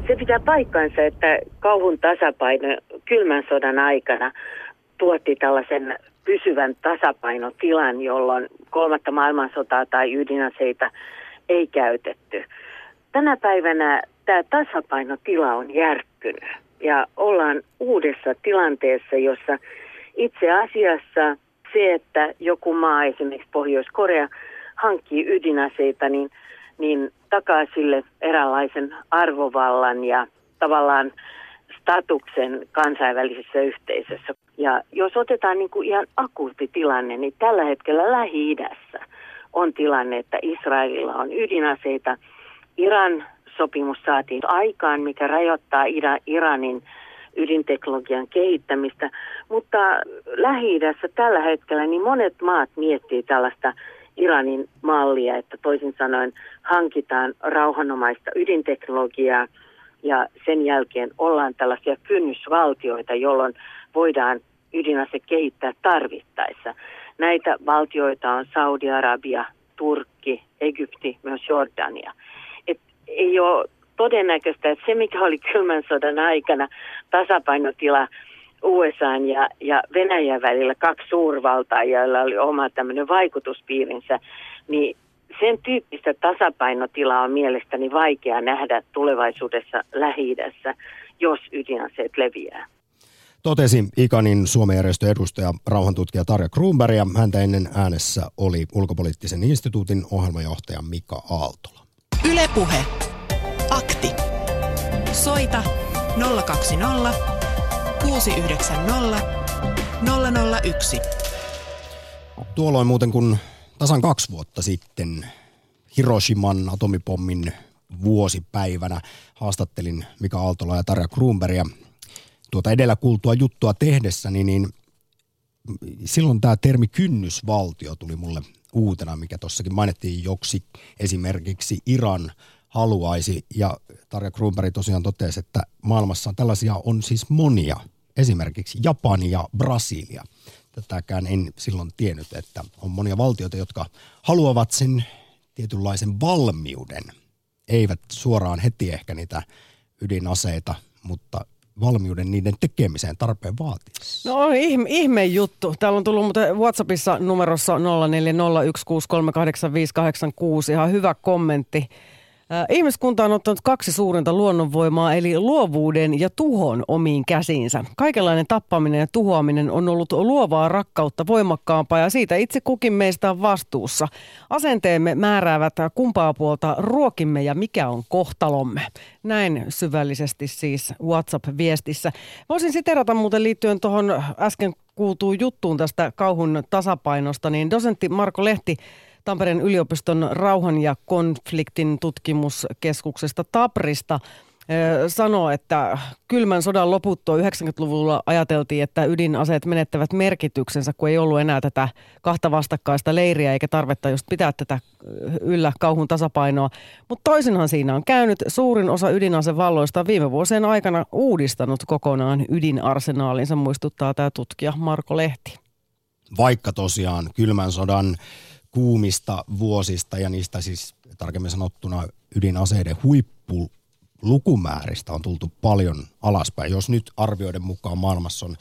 Se pitää paikkansa, että kauhun tasapaino kylmän sodan aikana tuotti tällaisen pysyvän tasapainotilan, jolloin kolmatta maailmansotaa tai ydinaseita ei käytetty. Tänä päivänä tämä tasapainotila on järkkynyt ja ollaan uudessa tilanteessa, jossa itse asiassa se, että joku maa, esimerkiksi Pohjois-Korea, hankkii ydinaseita, niin, niin takaa sille eräänlaisen arvovallan ja tavallaan statuksen kansainvälisessä yhteisössä. Ja jos otetaan niin kuin ihan akuutti tilanne, niin tällä hetkellä Lähi-idässä on tilanne, että Israelilla on ydinaseita. Iran sopimus saatiin aikaan, mikä rajoittaa Iranin ydinteknologian kehittämistä, mutta lähi tällä hetkellä niin monet maat miettii tällaista Iranin mallia, että toisin sanoen hankitaan rauhanomaista ydinteknologiaa ja sen jälkeen ollaan tällaisia kynnysvaltioita, jolloin voidaan ydinase kehittää tarvittaessa. Näitä valtioita on Saudi-Arabia, Turkki, Egypti, myös Jordania. Et ei ole todennäköistä, että se mikä oli kylmän sodan aikana tasapainotila USA ja, ja Venäjän välillä kaksi suurvaltaa, joilla oli oma tämmöinen vaikutuspiirinsä, niin sen tyyppistä tasapainotilaa on mielestäni vaikea nähdä tulevaisuudessa lähi jos ydinaseet leviää. Totesi Ikanin Suomen järjestön edustaja, rauhantutkija Tarja Kruunberg ja häntä ennen äänessä oli ulkopoliittisen instituutin ohjelmajohtaja Mika Aaltola. Ylepuhe. Akti. Soita 020 690 001. Tuolloin muuten kun tasan kaksi vuotta sitten Hiroshiman atomipommin vuosipäivänä haastattelin Mika Aaltola ja Tarja Kruunbergia tuota edellä kuultua juttua tehdessäni, niin silloin tämä termi kynnysvaltio tuli mulle uutena, mikä tuossakin mainittiin joksi esimerkiksi Iran haluaisi. Ja Tarja Kruunberg tosiaan totesi, että maailmassa tällaisia on siis monia, esimerkiksi Japani ja Brasilia. Tätäkään en silloin tiennyt, että on monia valtioita, jotka haluavat sen tietynlaisen valmiuden. Eivät suoraan heti ehkä niitä ydinaseita, mutta valmiuden niiden tekemiseen tarpeen vaatiessa. No on ihme, ihme juttu. Täällä on tullut muuten WhatsAppissa numerossa 0401638586 ihan hyvä kommentti. Ihmiskunta on ottanut kaksi suurinta luonnonvoimaa, eli luovuuden ja tuhon omiin käsiinsä. Kaikenlainen tappaminen ja tuhoaminen on ollut luovaa rakkautta voimakkaampaa ja siitä itse kukin meistä on vastuussa. Asenteemme määräävät kumpaa puolta ruokimme ja mikä on kohtalomme. Näin syvällisesti siis WhatsApp-viestissä. Voisin siterata muuten liittyen tuohon äsken kuultuun juttuun tästä kauhun tasapainosta, niin dosentti Marko Lehti Tampereen yliopiston rauhan ja konfliktin tutkimuskeskuksesta Taprista sanoo, että kylmän sodan loputtua 90-luvulla ajateltiin, että ydinaseet menettävät merkityksensä, kun ei ollut enää tätä kahta vastakkaista leiriä eikä tarvetta just pitää tätä yllä kauhun tasapainoa. Mutta toisinhan siinä on käynyt. Suurin osa ydinasevalloista on viime vuosien aikana uudistanut kokonaan ydinarsenaalinsa, muistuttaa tämä tutkija Marko Lehti. Vaikka tosiaan kylmän sodan kuumista vuosista ja niistä siis tarkemmin sanottuna ydinaseiden huippulukumääristä on tultu paljon alaspäin. Jos nyt arvioiden mukaan maailmassa on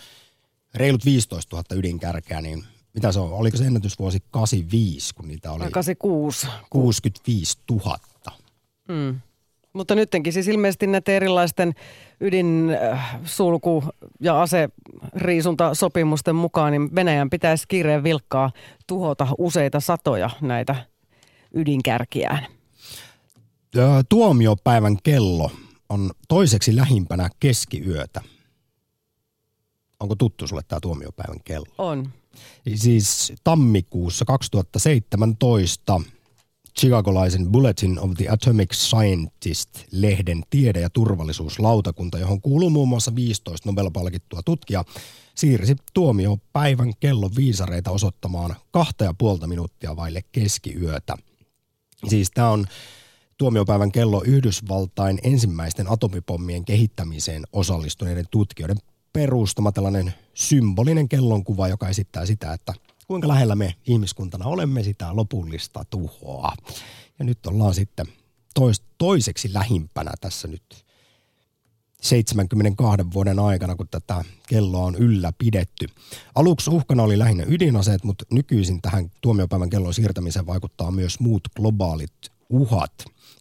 reilut 15 000 ydinkärkeä, niin mitä se on? Oliko se ennätysvuosi 85, kun niitä oli? 86. 65 000. Hmm. Mutta nytkin siis ilmeisesti näiden erilaisten ydinsulku- ja aseriisuntasopimusten mukaan, niin Venäjän pitäisi kiireen vilkkaa tuhota useita satoja näitä ydinkärkiään. Tuomiopäivän kello on toiseksi lähimpänä keskiyötä. Onko tuttu sulle tämä tuomiopäivän kello? On. Siis tammikuussa 2017 chicagolaisen Bulletin of the Atomic Scientist-lehden tiede- ja turvallisuuslautakunta, johon kuuluu muun muassa 15 Nobel-palkittua tutkijaa, siirsi tuomiopäivän kellon viisareita osoittamaan kahta ja puolta minuuttia vaille keskiyötä. Siis tämä on tuomiopäivän kello Yhdysvaltain ensimmäisten atomipommien kehittämiseen osallistuneiden tutkijoiden perustama tällainen symbolinen kellonkuva, joka esittää sitä, että kuinka lähellä me ihmiskuntana olemme sitä lopullista tuhoa. Ja nyt ollaan sitten tois, toiseksi lähimpänä tässä nyt 72 vuoden aikana, kun tätä kelloa on ylläpidetty. Aluksi uhkana oli lähinnä ydinaseet, mutta nykyisin tähän tuomiopäivän kellon siirtämiseen vaikuttaa myös muut globaalit uhat.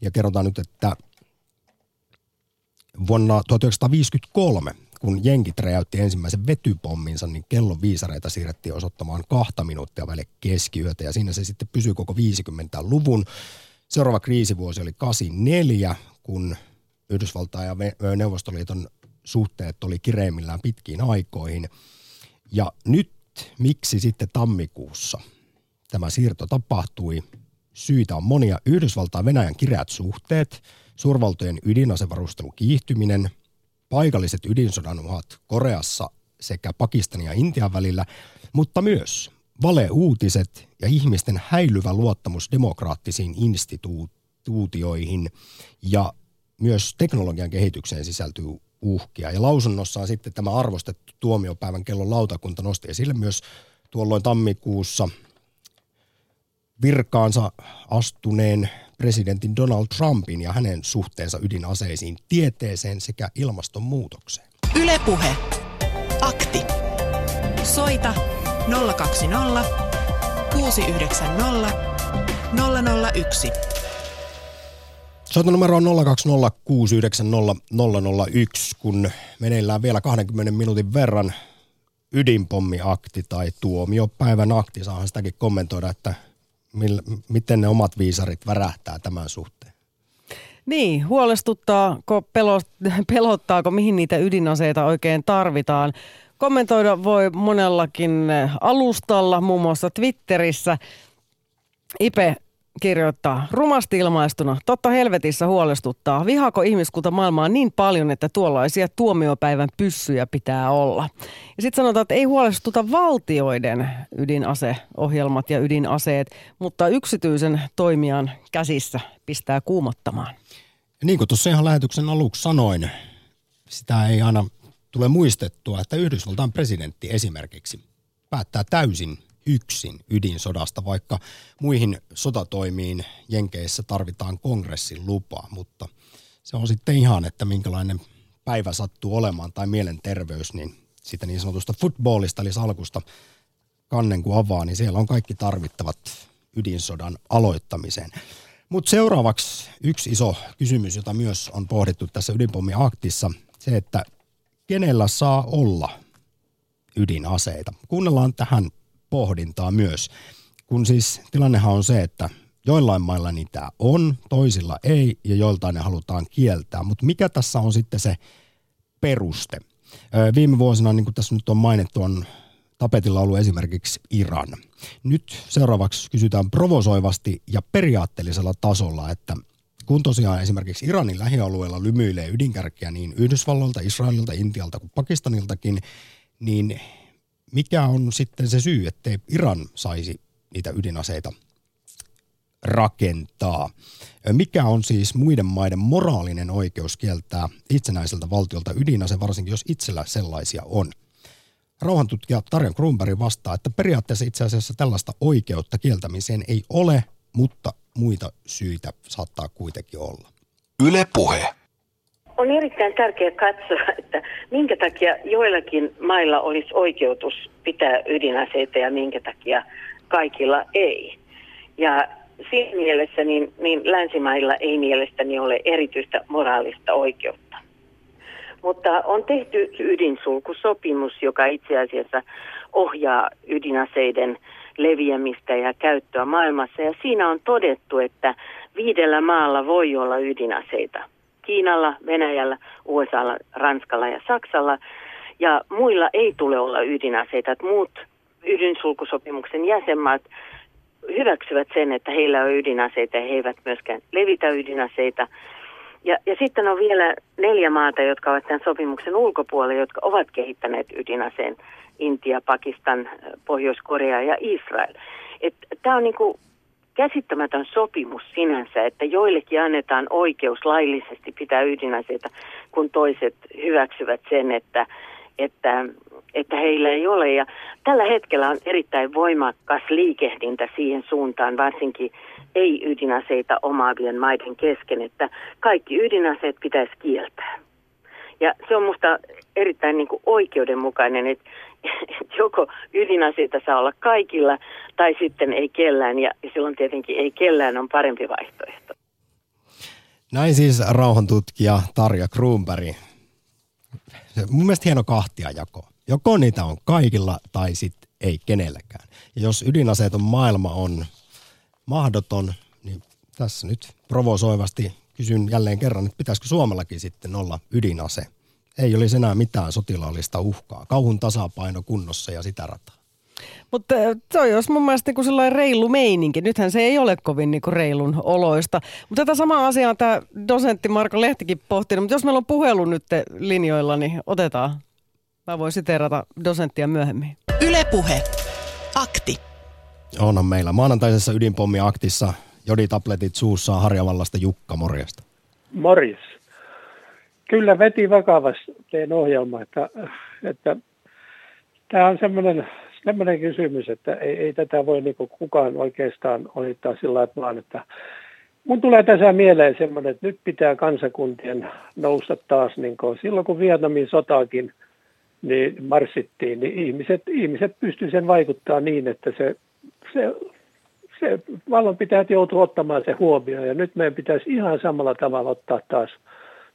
Ja kerrotaan nyt, että vuonna 1953 kun jenkit räjäytti ensimmäisen vetypomminsa, niin kellon viisareita siirrettiin osoittamaan kahta minuuttia välille keskiyötä ja siinä se sitten pysyi koko 50-luvun. Seuraava kriisivuosi oli 84, kun Yhdysvaltain ja Neuvostoliiton suhteet oli kireimmillään pitkiin aikoihin. Ja nyt miksi sitten tammikuussa tämä siirto tapahtui? Syitä on monia. Yhdysvaltain Venäjän kireät suhteet, suurvaltojen ydinasevarustelun kiihtyminen – paikalliset ydinsodan uhat Koreassa sekä Pakistanin ja Intian välillä, mutta myös valeuutiset ja ihmisten häilyvä luottamus demokraattisiin instituutioihin ja myös teknologian kehitykseen sisältyy uhkia. Ja lausunnossaan sitten tämä arvostettu tuomiopäivän kellon lautakunta nosti esille myös tuolloin tammikuussa virkaansa astuneen presidentin Donald Trumpin ja hänen suhteensa ydinaseisiin, tieteeseen sekä ilmastonmuutokseen. Ylepuhe. Akti. Soita 020 690 001. Soiton numero on 020690001, kun meneillään vielä 20 minuutin verran ydinpommiakti tai tuomiopäivän akti. Saahan sitäkin kommentoida, että millä, miten ne omat viisarit värähtää tämän suhteen? Niin, huolestuttaako, pelottaako, mihin niitä ydinaseita oikein tarvitaan? Kommentoida voi monellakin alustalla, muun muassa Twitterissä. Ipe kirjoittaa, rumasti ilmaistuna, totta helvetissä huolestuttaa. Vihako ihmiskunta maailmaa niin paljon, että tuollaisia tuomiopäivän pyssyjä pitää olla. Ja sitten sanotaan, että ei huolestuta valtioiden ydinaseohjelmat ja ydinaseet, mutta yksityisen toimijan käsissä pistää kuumottamaan. Ja niin kuin tuossa ihan lähetyksen aluksi sanoin, sitä ei aina tule muistettua, että Yhdysvaltain presidentti esimerkiksi päättää täysin yksin ydinsodasta, vaikka muihin sotatoimiin Jenkeissä tarvitaan kongressin lupa, mutta se on sitten ihan, että minkälainen päivä sattuu olemaan tai mielenterveys, niin siitä niin sanotusta footballista eli salkusta kannen kun avaa, niin siellä on kaikki tarvittavat ydinsodan aloittamiseen. Mutta seuraavaksi yksi iso kysymys, jota myös on pohdittu tässä ydinpommiaktissa, se, että kenellä saa olla ydinaseita. Kuunnellaan tähän pohdintaa myös. Kun siis tilannehan on se, että joillain mailla niitä on, toisilla ei ja joiltain ne halutaan kieltää. Mutta mikä tässä on sitten se peruste? Viime vuosina, niin kuin tässä nyt on mainittu, on tapetilla ollut esimerkiksi Iran. Nyt seuraavaksi kysytään provosoivasti ja periaatteellisella tasolla, että kun tosiaan esimerkiksi Iranin lähialueella lymyilee ydinkärkiä niin Yhdysvalloilta, Israelilta, Intialta kuin Pakistaniltakin, niin mikä on sitten se syy, ettei Iran saisi niitä ydinaseita rakentaa? Mikä on siis muiden maiden moraalinen oikeus kieltää itsenäiseltä valtiolta ydinase, varsinkin jos itsellä sellaisia on? Rauhantutkija Tarjan Kruunberg vastaa, että periaatteessa itse asiassa tällaista oikeutta kieltämiseen ei ole, mutta muita syitä saattaa kuitenkin olla. Yle puhe on erittäin tärkeää katsoa, että minkä takia joillakin mailla olisi oikeutus pitää ydinaseita ja minkä takia kaikilla ei. Ja siinä mielessä niin, niin länsimailla ei mielestäni ole erityistä moraalista oikeutta. Mutta on tehty ydinsulkusopimus, joka itse asiassa ohjaa ydinaseiden leviämistä ja käyttöä maailmassa. Ja siinä on todettu, että viidellä maalla voi olla ydinaseita – Kiinalla, Venäjällä, USAlla, Ranskalla ja Saksalla. Ja muilla ei tule olla ydinaseita. Että muut ydinsulkusopimuksen jäsenmaat hyväksyvät sen, että heillä on ydinaseita ja he eivät myöskään levitä ydinaseita. Ja, ja sitten on vielä neljä maata, jotka ovat tämän sopimuksen ulkopuolella, jotka ovat kehittäneet ydinaseen. Intia, Pakistan, Pohjois-Korea ja Israel. Tämä on niinku käsittämätön sopimus sinänsä, että joillekin annetaan oikeus laillisesti pitää ydinaseita, kun toiset hyväksyvät sen, että, että, että heillä ei ole. Ja tällä hetkellä on erittäin voimakas liikehdintä siihen suuntaan, varsinkin ei-ydinaseita omaavien maiden kesken, että kaikki ydinaseet pitäisi kieltää. Ja se on minusta erittäin niin kuin oikeudenmukainen, että joko ydinaseita saa olla kaikilla tai sitten ei kellään ja silloin tietenkin ei kellään on parempi vaihtoehto. Näin siis rauhantutkija Tarja Kruunberg. Mun mielestä hieno kahtiajako. Joko niitä on kaikilla tai sitten ei kenelläkään. Ja jos ydinaseeton maailma on mahdoton, niin tässä nyt provosoivasti kysyn jälleen kerran, että pitäisikö Suomellakin sitten olla ydinase – ei olisi enää mitään sotilaallista uhkaa. Kauhun tasapaino kunnossa ja sitä rataa. Mutta se on jos mun mielestä niin sellainen reilu meininki. Nythän se ei ole kovin niin kuin reilun oloista. Mutta tätä samaa asiaa tämä dosentti Marko Lehtikin pohtinut. Mutta jos meillä on puhelu nyt linjoilla, niin otetaan. Mä voin siteerata dosenttia myöhemmin. Ylepuhe. Akti. Onhan meillä maanantaisessa ydinpommi-aktissa joditabletit suussa Harjavallasta Jukka, morjesta. Morjes kyllä veti vakavasti teen ohjelma, että, että tämä on semmoinen, semmoinen kysymys, että ei, ei tätä voi niin kukaan oikeastaan ohittaa sillä tavalla, että mun tulee tässä mieleen semmoinen, että nyt pitää kansakuntien nousta taas, niin kuin silloin kun Vietnamin sotaakin niin marssittiin, niin ihmiset, ihmiset pystyivät sen vaikuttaa niin, että se, se, se vallanpitäjät joutuu ottamaan se huomioon, ja nyt meidän pitäisi ihan samalla tavalla ottaa taas –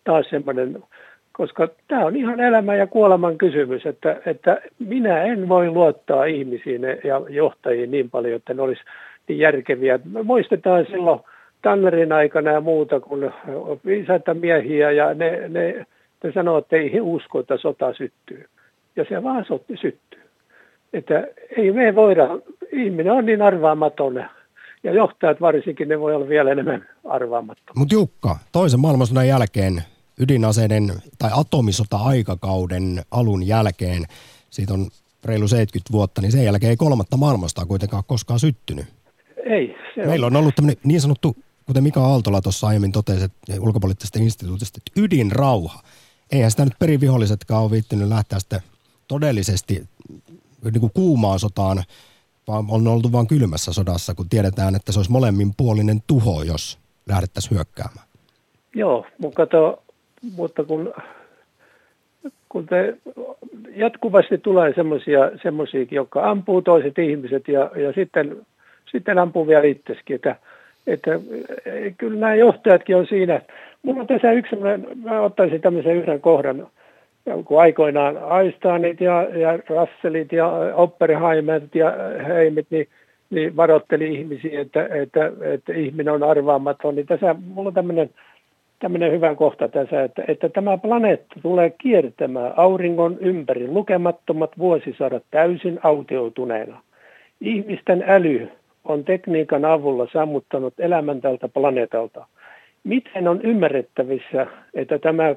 taas semmoinen, koska tämä on ihan elämän ja kuoleman kysymys, että, että minä en voi luottaa ihmisiin ja johtajiin niin paljon, että ne olisi niin järkeviä. Me muistetaan silloin Tannerin aikana ja muuta, kun viisaita miehiä ja ne, ne, ne sanoo, että ei he usko, että sota syttyy. Ja se vaan sotti syttyy. Että ei me voida, ihminen on niin arvaamaton ja johtajat varsinkin, ne voi olla vielä enemmän arvaamattomia. Mutta Jukka, toisen maailmansodan jälkeen ydinaseiden tai atomisota-aikakauden alun jälkeen, siitä on reilu 70 vuotta, niin sen jälkeen ei kolmatta maailmasta kuitenkaan koskaan syttynyt. Ei. Se Meillä on ollut tämmöinen niin sanottu, kuten Mika Aaltola tuossa aiemmin totesi ulkopoliittisesta instituutista, että ydinrauha. Eihän sitä nyt perivihollisetkaan ole viittinyt lähteä sitten todellisesti niin kuin kuumaan sotaan, vaan on oltu vain kylmässä sodassa, kun tiedetään, että se olisi molemminpuolinen tuho, jos lähdettäisiin hyökkäämään. Joo, mutta kato, mutta kun, kun te, jatkuvasti tulee semmoisia, jotka ampuu toiset ihmiset ja, ja sitten, sitten ampuu vielä itseskin, että, että kyllä nämä johtajatkin on siinä. Mulla on tässä yksi mä ottaisin tämmöisen yhden kohdan, kun aikoinaan Einsteinit ja, ja Russellit ja Oppenheimerit ja Heimit, niin, niin varoitteli ihmisiä, että, että, että ihminen on arvaamaton. Niin tässä mulla on tämmöinen tämmöinen hyvä kohta tässä, että, että tämä planeetta tulee kiertämään auringon ympäri lukemattomat vuosisadat täysin autioituneena. Ihmisten äly on tekniikan avulla sammuttanut elämän tältä planeetalta. Miten on ymmärrettävissä, että tämä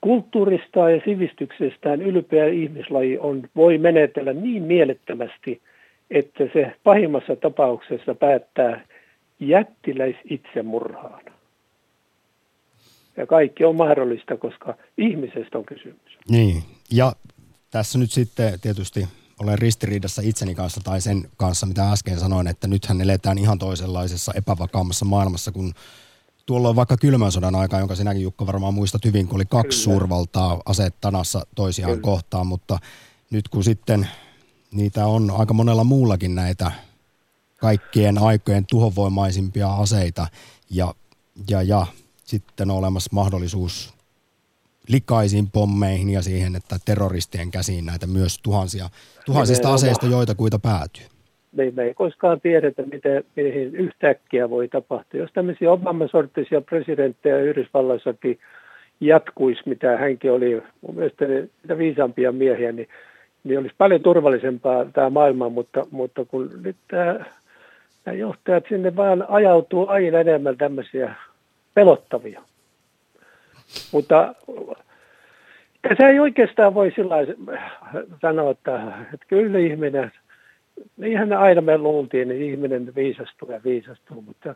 kulttuurista ja sivistyksestään ylpeä ihmislaji on, voi menetellä niin mielettömästi, että se pahimmassa tapauksessa päättää jättiläisitsemurhaan ja kaikki on mahdollista, koska ihmisestä on kysymys. Niin, ja tässä nyt sitten tietysti olen ristiriidassa itseni kanssa tai sen kanssa, mitä äsken sanoin, että nythän eletään ihan toisenlaisessa epävakaammassa maailmassa, kun tuolla on vaikka kylmän sodan aika, jonka sinäkin Jukka varmaan muistat hyvin, kun oli kaksi Kyllä. suurvaltaa aseet tanassa toisiaan Kyllä. kohtaan, mutta nyt kun sitten niitä on aika monella muullakin näitä kaikkien aikojen tuhovoimaisimpia aseita ja, ja, ja sitten on olemassa mahdollisuus likaisiin pommeihin ja siihen, että terroristien käsiin näitä myös tuhansia, tuhansista me aseista, joita kuita päätyy. Me, me ei koskaan tiedetä, miten, mihin yhtäkkiä voi tapahtua. Jos tämmöisiä Obama-sorttisia presidenttejä Yhdysvalloissakin jatkuisi, mitä hänkin oli, mun mielestä niitä viisaampia miehiä, niin, niin olisi paljon turvallisempaa tämä maailma, mutta, mutta kun nyt tämä nämä johtajat sinne vaan ajautuu aina enemmän tämmöisiä pelottavia. Mutta tässä ei oikeastaan voi sillä sanoa, että, että kyllä ihminen, niinhän aina me luultiin, niin ihminen viisastuu ja viisastuu, mutta,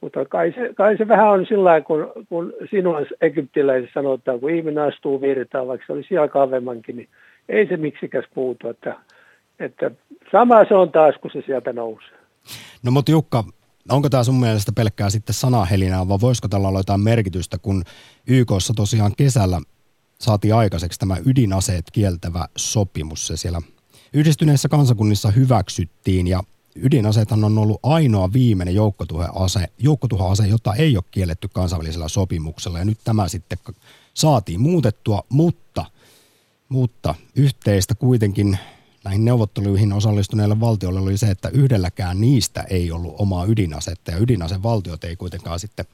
mutta kai, se, kai se vähän on sillä kun, kun sinun egyptiläisessä sanotaan, kun ihminen astuu virtaan, vaikka se olisi siellä kavemmankin, niin ei se miksikäs puutu, että, että sama se on taas, kun se sieltä nousee. No mutta Jukka, onko tämä sun mielestä pelkkää sitten sanahelinää vai voisiko tällä olla jotain merkitystä, kun YKssa tosiaan kesällä saatiin aikaiseksi tämä ydinaseet kieltävä sopimus. Se siellä yhdistyneissä kansakunnissa hyväksyttiin ja ydinaseethan on ollut ainoa viimeinen joukkotuhoase, joukkotuhoase, jota ei ole kielletty kansainvälisellä sopimuksella. Ja nyt tämä sitten saatiin muutettua, mutta, mutta yhteistä kuitenkin näihin neuvotteluihin osallistuneille valtioille oli se, että yhdelläkään niistä ei ollut omaa ydinasetta ja ydinasevaltiot ei kuitenkaan sitten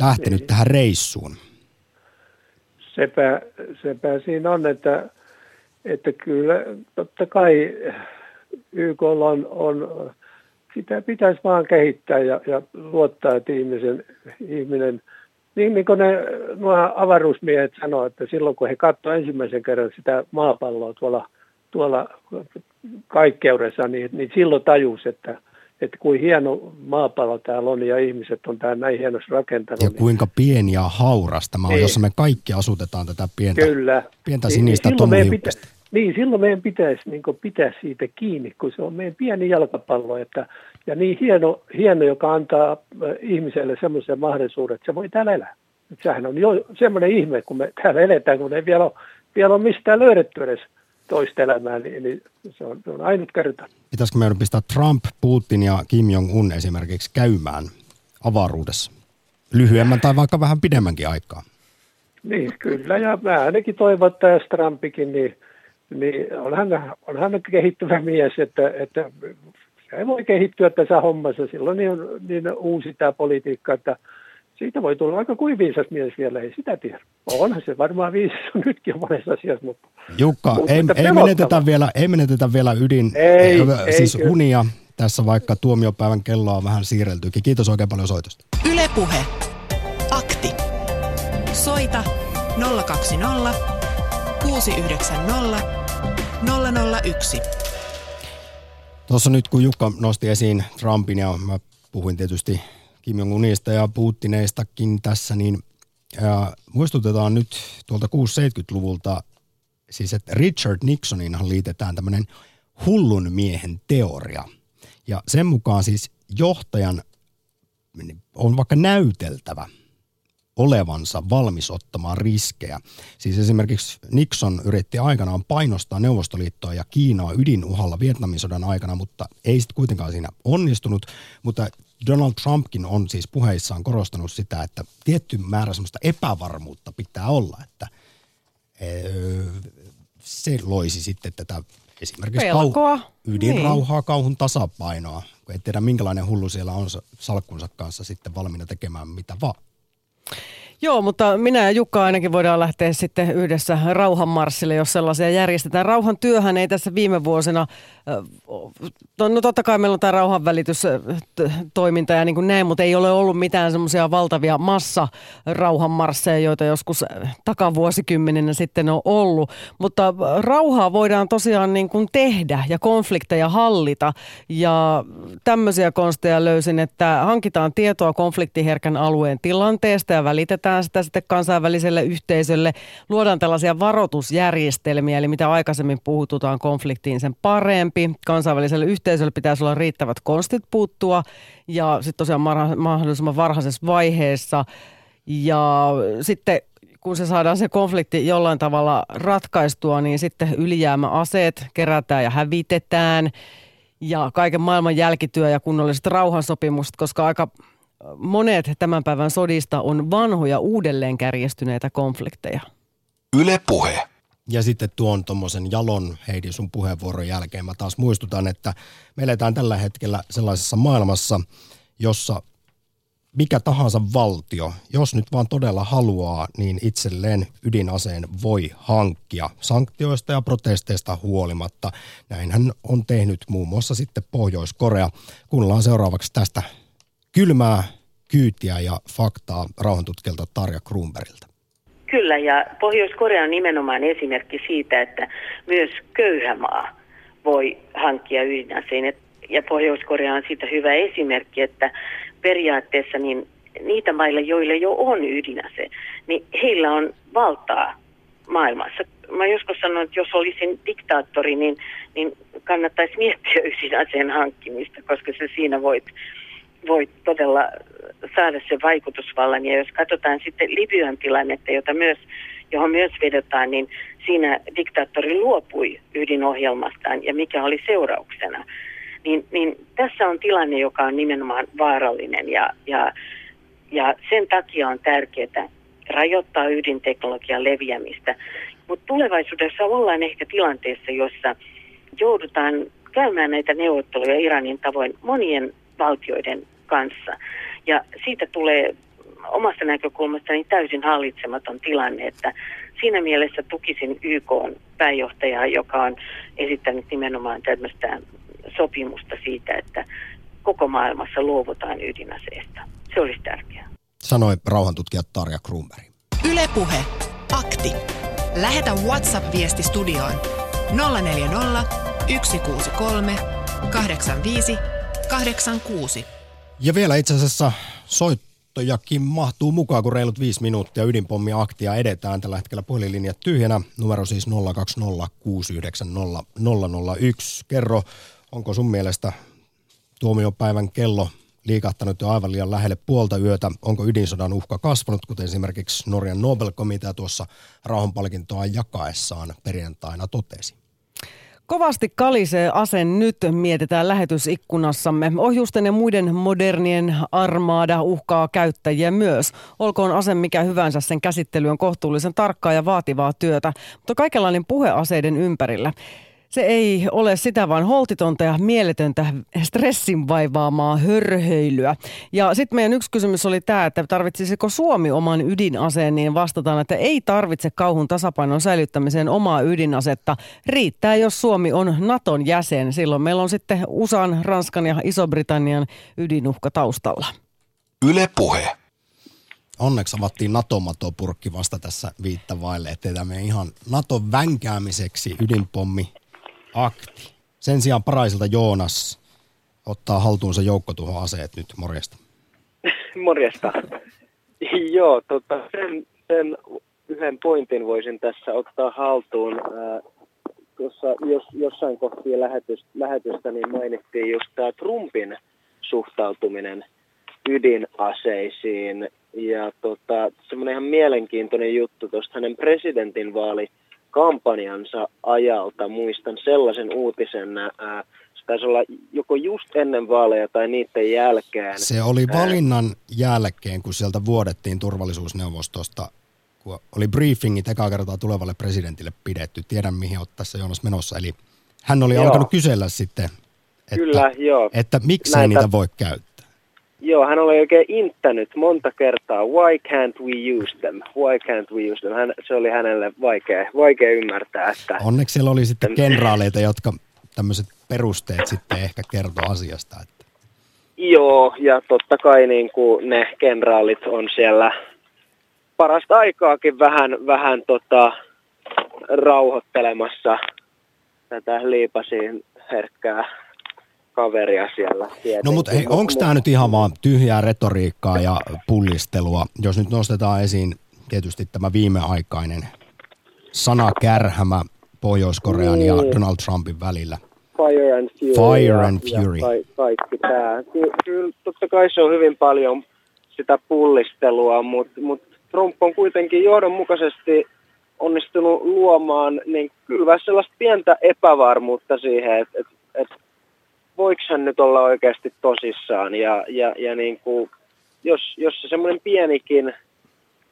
lähtenyt ei. tähän reissuun. Sepä, sepä siinä on, että, että kyllä totta kai YK on, on sitä pitäisi vaan kehittää ja, ja luottaa, että ihmisen, ihminen, niin, niin kuin ne nuo avaruusmiehet sanoivat, että silloin kun he katsoivat ensimmäisen kerran sitä maapalloa tuolla – tuolla kaikkeudessa, niin, niin silloin tajus, että, että kuin hieno maapallo täällä on ja ihmiset on täällä näin hienosti rakentanut. Ja niin- kuinka pieni ja hauras tämä on, niin. jossa me kaikki asutetaan tätä pientä, Kyllä. pientä niin, sinistä niin, niin, pitä, niin, silloin meidän pitäisi niin pitää siitä kiinni, kun se on meidän pieni jalkapallo, että, ja niin hieno, hieno, joka antaa ihmiselle semmoisen mahdollisuuden, että se voi täällä elää. Että sehän on jo semmoinen ihme, kun me täällä eletään, kun ei vielä ole, vielä ole mistään löydetty edes toista elämää, niin, niin se, on, se on ainut kerta. Pitäisikö meidän pistää Trump, Putin ja Kim Jong-un esimerkiksi käymään avaruudessa? Lyhyemmän tai vaikka vähän pidemmänkin aikaa. Niin, kyllä. Ja mä ainakin toivon, että jos Trumpikin, niin, niin on, hän, on hän kehittyvä mies, että, että se ei voi kehittyä tässä hommassa. Silloin niin, niin uusi tämä politiikka, että – siitä voi tulla aika kuin viisas mies vielä, ei sitä tiedä. Onhan se varmaan viisas on nytkin monessa asiassa, mutta... Jukka, mutta ei, ei, menetetä vielä, ei menetetä vielä ydin, ei, ei, siis kyllä. unia tässä vaikka tuomiopäivän kelloa on vähän siirreltykin. Kiitos oikein paljon soitosta. Ylepuhe. Akti. Soita 020 690 001. Tuossa nyt kun Jukka nosti esiin Trumpin ja mä puhuin tietysti Kim Jong-unista ja Putineistakin tässä, niin ja muistutetaan nyt tuolta 670-luvulta, siis että Richard Nixoninhan liitetään tämmöinen hullun miehen teoria. Ja sen mukaan siis johtajan on vaikka näyteltävä – olevansa valmis ottamaan riskejä. Siis esimerkiksi Nixon yritti aikanaan painostaa Neuvostoliittoa ja Kiinaa ydinuhalla Vietnamin sodan aikana, mutta ei sitten kuitenkaan siinä onnistunut. Mutta Donald Trumpkin on siis puheissaan korostanut sitä, että tietty määrä sellaista epävarmuutta pitää olla, että se loisi sitten tätä esimerkiksi Pelkoa. Kau- ydinrauhaa, niin. kauhun tasapainoa, kun ei tiedä minkälainen hullu siellä on salkkunsa kanssa sitten valmiina tekemään mitä vaan. Joo, mutta minä ja Jukka ainakin voidaan lähteä sitten yhdessä rauhanmarssille, jos sellaisia järjestetään. Rauhan työhän ei tässä viime vuosina, no totta kai meillä on tämä rauhanvälitystoiminta ja niin kuin näin, mutta ei ole ollut mitään semmoisia valtavia massa rauhanmarsseja, joita joskus takavuosikymmeninä sitten on ollut. Mutta rauhaa voidaan tosiaan niin kuin tehdä ja konflikteja hallita ja tämmöisiä konsteja löysin, että hankitaan tietoa konfliktiherkän alueen tilanteesta ja välitetään välitetään sitä sitten kansainväliselle yhteisölle. Luodaan tällaisia varoitusjärjestelmiä, eli mitä aikaisemmin puhututaan konfliktiin, sen parempi. Kansainväliselle yhteisölle pitäisi olla riittävät konstit puuttua ja sitten tosiaan mahdollisimman varhaisessa vaiheessa. Ja sitten kun se saadaan se konflikti jollain tavalla ratkaistua, niin sitten ylijäämäaseet kerätään ja hävitetään ja kaiken maailman jälkityö ja kunnolliset rauhansopimukset, koska aika monet tämän päivän sodista on vanhoja uudelleen kärjestyneitä konflikteja. Yle puhe. Ja sitten tuon tuommoisen jalon Heidi sun puheenvuoron jälkeen mä taas muistutan, että me eletään tällä hetkellä sellaisessa maailmassa, jossa mikä tahansa valtio, jos nyt vaan todella haluaa, niin itselleen ydinaseen voi hankkia sanktioista ja protesteista huolimatta. Näinhän on tehnyt muun muassa sitten Pohjois-Korea. Kuunnellaan seuraavaksi tästä kylmää kyytiä ja faktaa rauhantutkilta Tarja Kruunbergiltä. Kyllä, ja Pohjois-Korea on nimenomaan esimerkki siitä, että myös köyhä maa voi hankkia ydinaseen. Ja Pohjois-Korea on siitä hyvä esimerkki, että periaatteessa niin niitä mailla, joille jo on ydinase, niin heillä on valtaa maailmassa. Mä joskus sanoin, että jos olisin diktaattori, niin, niin kannattaisi miettiä ydinaseen hankkimista, koska se siinä voit, voit todella saada se vaikutusvallan. Ja jos katsotaan sitten Libyan tilannetta, jota myös, johon myös vedotaan, niin siinä diktaattori luopui ydinohjelmastaan ja mikä oli seurauksena – niin, niin tässä on tilanne, joka on nimenomaan vaarallinen ja, ja, ja sen takia on tärkeää rajoittaa ydinteknologian leviämistä. Mutta tulevaisuudessa ollaan ehkä tilanteessa, jossa joudutaan käymään näitä neuvotteluja Iranin tavoin monien valtioiden kanssa. Ja siitä tulee omasta näkökulmastani täysin hallitsematon tilanne, että siinä mielessä tukisin YK pääjohtajaa, joka on esittänyt nimenomaan tämmöistä sopimusta siitä, että koko maailmassa luovutaan ydinaseesta. Se olisi tärkeää. Sanoi rauhantutkija Tarja Kruunberg. Ylepuhe. Akti. Lähetä WhatsApp-viesti studioon 040 163 85 86. Ja vielä itse asiassa soittojakin mahtuu mukaan, kun reilut viisi minuuttia ydinpommi aktia edetään. Tällä hetkellä puhelinlinjat tyhjänä. Numero siis 020 690 001. Kerro Onko sun mielestä tuomiopäivän kello liikahtanut jo aivan liian lähelle puolta yötä? Onko ydinsodan uhka kasvanut, kuten esimerkiksi Norjan Nobel-komitea tuossa rauhanpalkintoa jakaessaan perjantaina totesi? Kovasti kalisee asen nyt, mietitään lähetysikkunassamme. Ohjusten ja muiden modernien armaada uhkaa käyttäjiä myös. Olkoon ase mikä hyvänsä, sen käsittely on kohtuullisen tarkkaa ja vaativaa työtä, mutta kaikenlainen puheaseiden ympärillä. Se ei ole sitä vaan holtitonta ja mieletöntä stressin vaivaamaa hörhöilyä. Ja sitten meidän yksi kysymys oli tämä, että tarvitsisiko Suomi oman ydinaseen, niin vastataan, että ei tarvitse kauhun tasapainon säilyttämiseen omaa ydinasetta. Riittää, jos Suomi on Naton jäsen. Silloin meillä on sitten USAn, Ranskan ja Iso-Britannian ydinuhka taustalla. Yle Puhe. Onneksi avattiin NATO-matopurkki vasta tässä viittavaille, ettei tämä ihan Naton vänkäämiseksi ydinpommi akti. Sen sijaan paraisilta Joonas ottaa haltuunsa joukkotuhoaseet nyt. Morjesta. Morjesta. Joo, tota, sen, sen yhden pointin voisin tässä ottaa haltuun. Tuossa, jos, jossain kohtia lähetystä, lähetystä niin mainittiin just tämä Trumpin suhtautuminen ydinaseisiin. Ja tota, semmoinen ihan mielenkiintoinen juttu tuosta hänen presidentinvaali kampanjansa ajalta muistan sellaisen uutisen, ää, se taisi olla joko just ennen vaaleja tai niiden jälkeen. Se oli valinnan jälkeen, kun sieltä vuodettiin turvallisuusneuvostosta, kun oli briefingit ekaa kertaa tulevalle presidentille pidetty. Tiedän, mihin olet tässä Joonas menossa. Eli hän oli joo. alkanut kysellä sitten, että, Kyllä, joo. että miksei Näitä... niitä voi käyttää. Joo, hän oli oikein inttänyt monta kertaa, why can't we use them, why can't we use them. Hän, se oli hänelle vaikea, vaikea ymmärtää. Että, Onneksi siellä oli sitten kenraaleita, jotka tämmöiset perusteet sitten ehkä kertoo asiasta. Että. Joo, ja totta kai niin kuin ne kenraalit on siellä parasta aikaakin vähän, vähän tota, rauhoittelemassa tätä liipasiin herkkää kaveria siellä. Tietenkin. No mutta onko tämä nyt ihan vaan tyhjää retoriikkaa ja pullistelua, jos nyt nostetaan esiin tietysti tämä viimeaikainen sanakärhämä Pohjois-Korean niin. ja Donald Trumpin välillä? Fire and Fury. Fire and Fury. Ja ka- kaikki tämä. Ky- kyllä totta kai se on hyvin paljon sitä pullistelua, mutta mut Trump on kuitenkin johdonmukaisesti onnistunut luomaan niin kyllä sellaista pientä epävarmuutta siihen, että et, et voiko hän nyt olla oikeasti tosissaan ja, ja, ja niin kuin, jos, jos se semmoinen pienikin,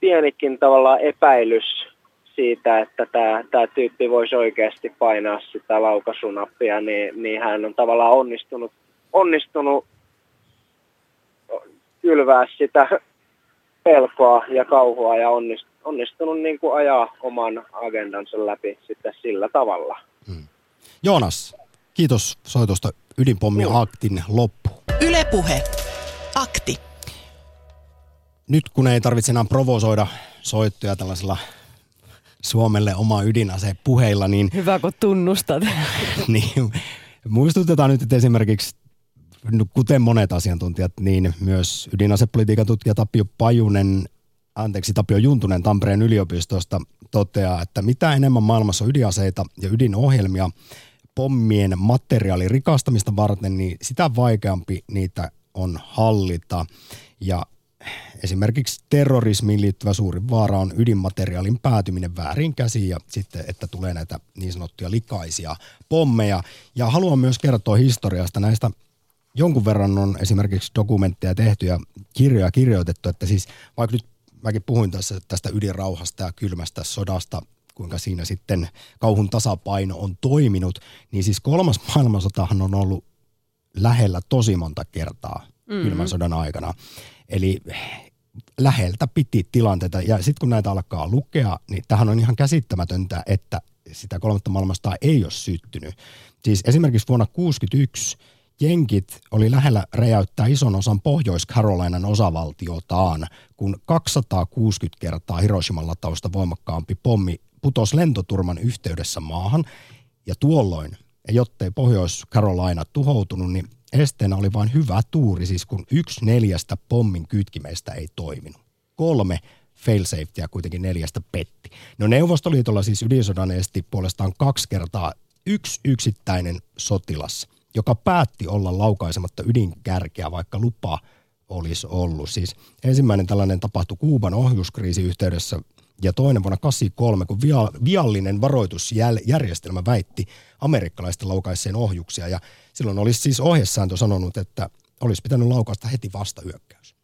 pienikin tavallaan epäilys siitä, että tämä, tämä tyyppi voisi oikeasti painaa sitä laukasunappia, niin, niin hän on tavallaan onnistunut, onnistunut kylvää sitä pelkoa ja kauhua ja onnistunut, niin kuin ajaa oman agendansa läpi sitten sillä tavalla. Joonas, kiitos soitosta ydinpommi aktin loppu. Ylepuhe. Akti. Nyt kun ei tarvitse enää provosoida soittoja tällaisella Suomelle oma ydinase puheilla, niin, Hyvä, kun tunnustat. niin muistutetaan nyt, että esimerkiksi no, kuten monet asiantuntijat, niin myös ydinasepolitiikan tutkija Tapio Pajunen, anteeksi Tapio Juntunen Tampereen yliopistosta toteaa, että mitä enemmän maailmassa on ydinaseita ja ydinohjelmia pommien materiaalin rikastamista varten, niin sitä vaikeampi niitä on hallita. Ja esimerkiksi terrorismiin liittyvä suurin vaara on ydinmateriaalin päätyminen väärin käsiin ja sitten, että tulee näitä niin sanottuja likaisia pommeja. Ja haluan myös kertoa historiasta näistä jonkun verran on esimerkiksi dokumentteja tehty ja kirjoja kirjoitettu, että siis vaikka nyt mäkin puhuin tässä tästä ydinrauhasta ja kylmästä sodasta, kuinka siinä sitten kauhun tasapaino on toiminut, niin siis kolmas maailmansotahan on ollut lähellä tosi monta kertaa mm-hmm. kylmän sodan aikana. Eli läheltä piti tilanteita. Ja sitten kun näitä alkaa lukea, niin tähän on ihan käsittämätöntä, että sitä kolmatta maailmasta ei ole syttynyt. Siis esimerkiksi vuonna 1961 jenkit oli lähellä räjäyttää ison osan Pohjois-Carolinan osavaltiotaan, kun 260 kertaa Hiroshiman latausta voimakkaampi pommi putosi lentoturman yhteydessä maahan. Ja tuolloin, jottei Pohjois-Carolina tuhoutunut, niin esteenä oli vain hyvä tuuri, siis kun yksi neljästä pommin kytkimeistä ei toiminut. Kolme failsafetya kuitenkin neljästä petti. No Neuvostoliitolla siis ydinsodan esti puolestaan kaksi kertaa yksi yksittäinen sotilas, joka päätti olla laukaisematta ydinkärkeä, vaikka lupa olisi ollut. Siis ensimmäinen tällainen tapahtui Kuuban ohjuskriisi yhteydessä ja toinen vuonna 1983, kun via, viallinen varoitusjärjestelmä väitti amerikkalaisten laukaisseen ohjuksia. Ja silloin olisi siis ohjesääntö sanonut, että olisi pitänyt laukaista heti vastahyökkäys.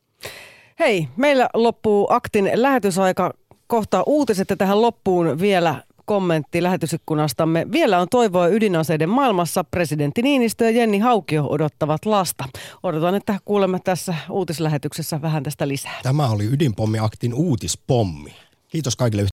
Hei, meillä loppuu aktin lähetysaika. Kohta uutiset ja tähän loppuun vielä kommentti lähetysikkunastamme. Vielä on toivoa ydinaseiden maailmassa. Presidentti Niinistö ja Jenni Haukio odottavat lasta. Odotan, että kuulemme tässä uutislähetyksessä vähän tästä lisää. Tämä oli ydinpommiaktin uutispommi. Kiitos kaikille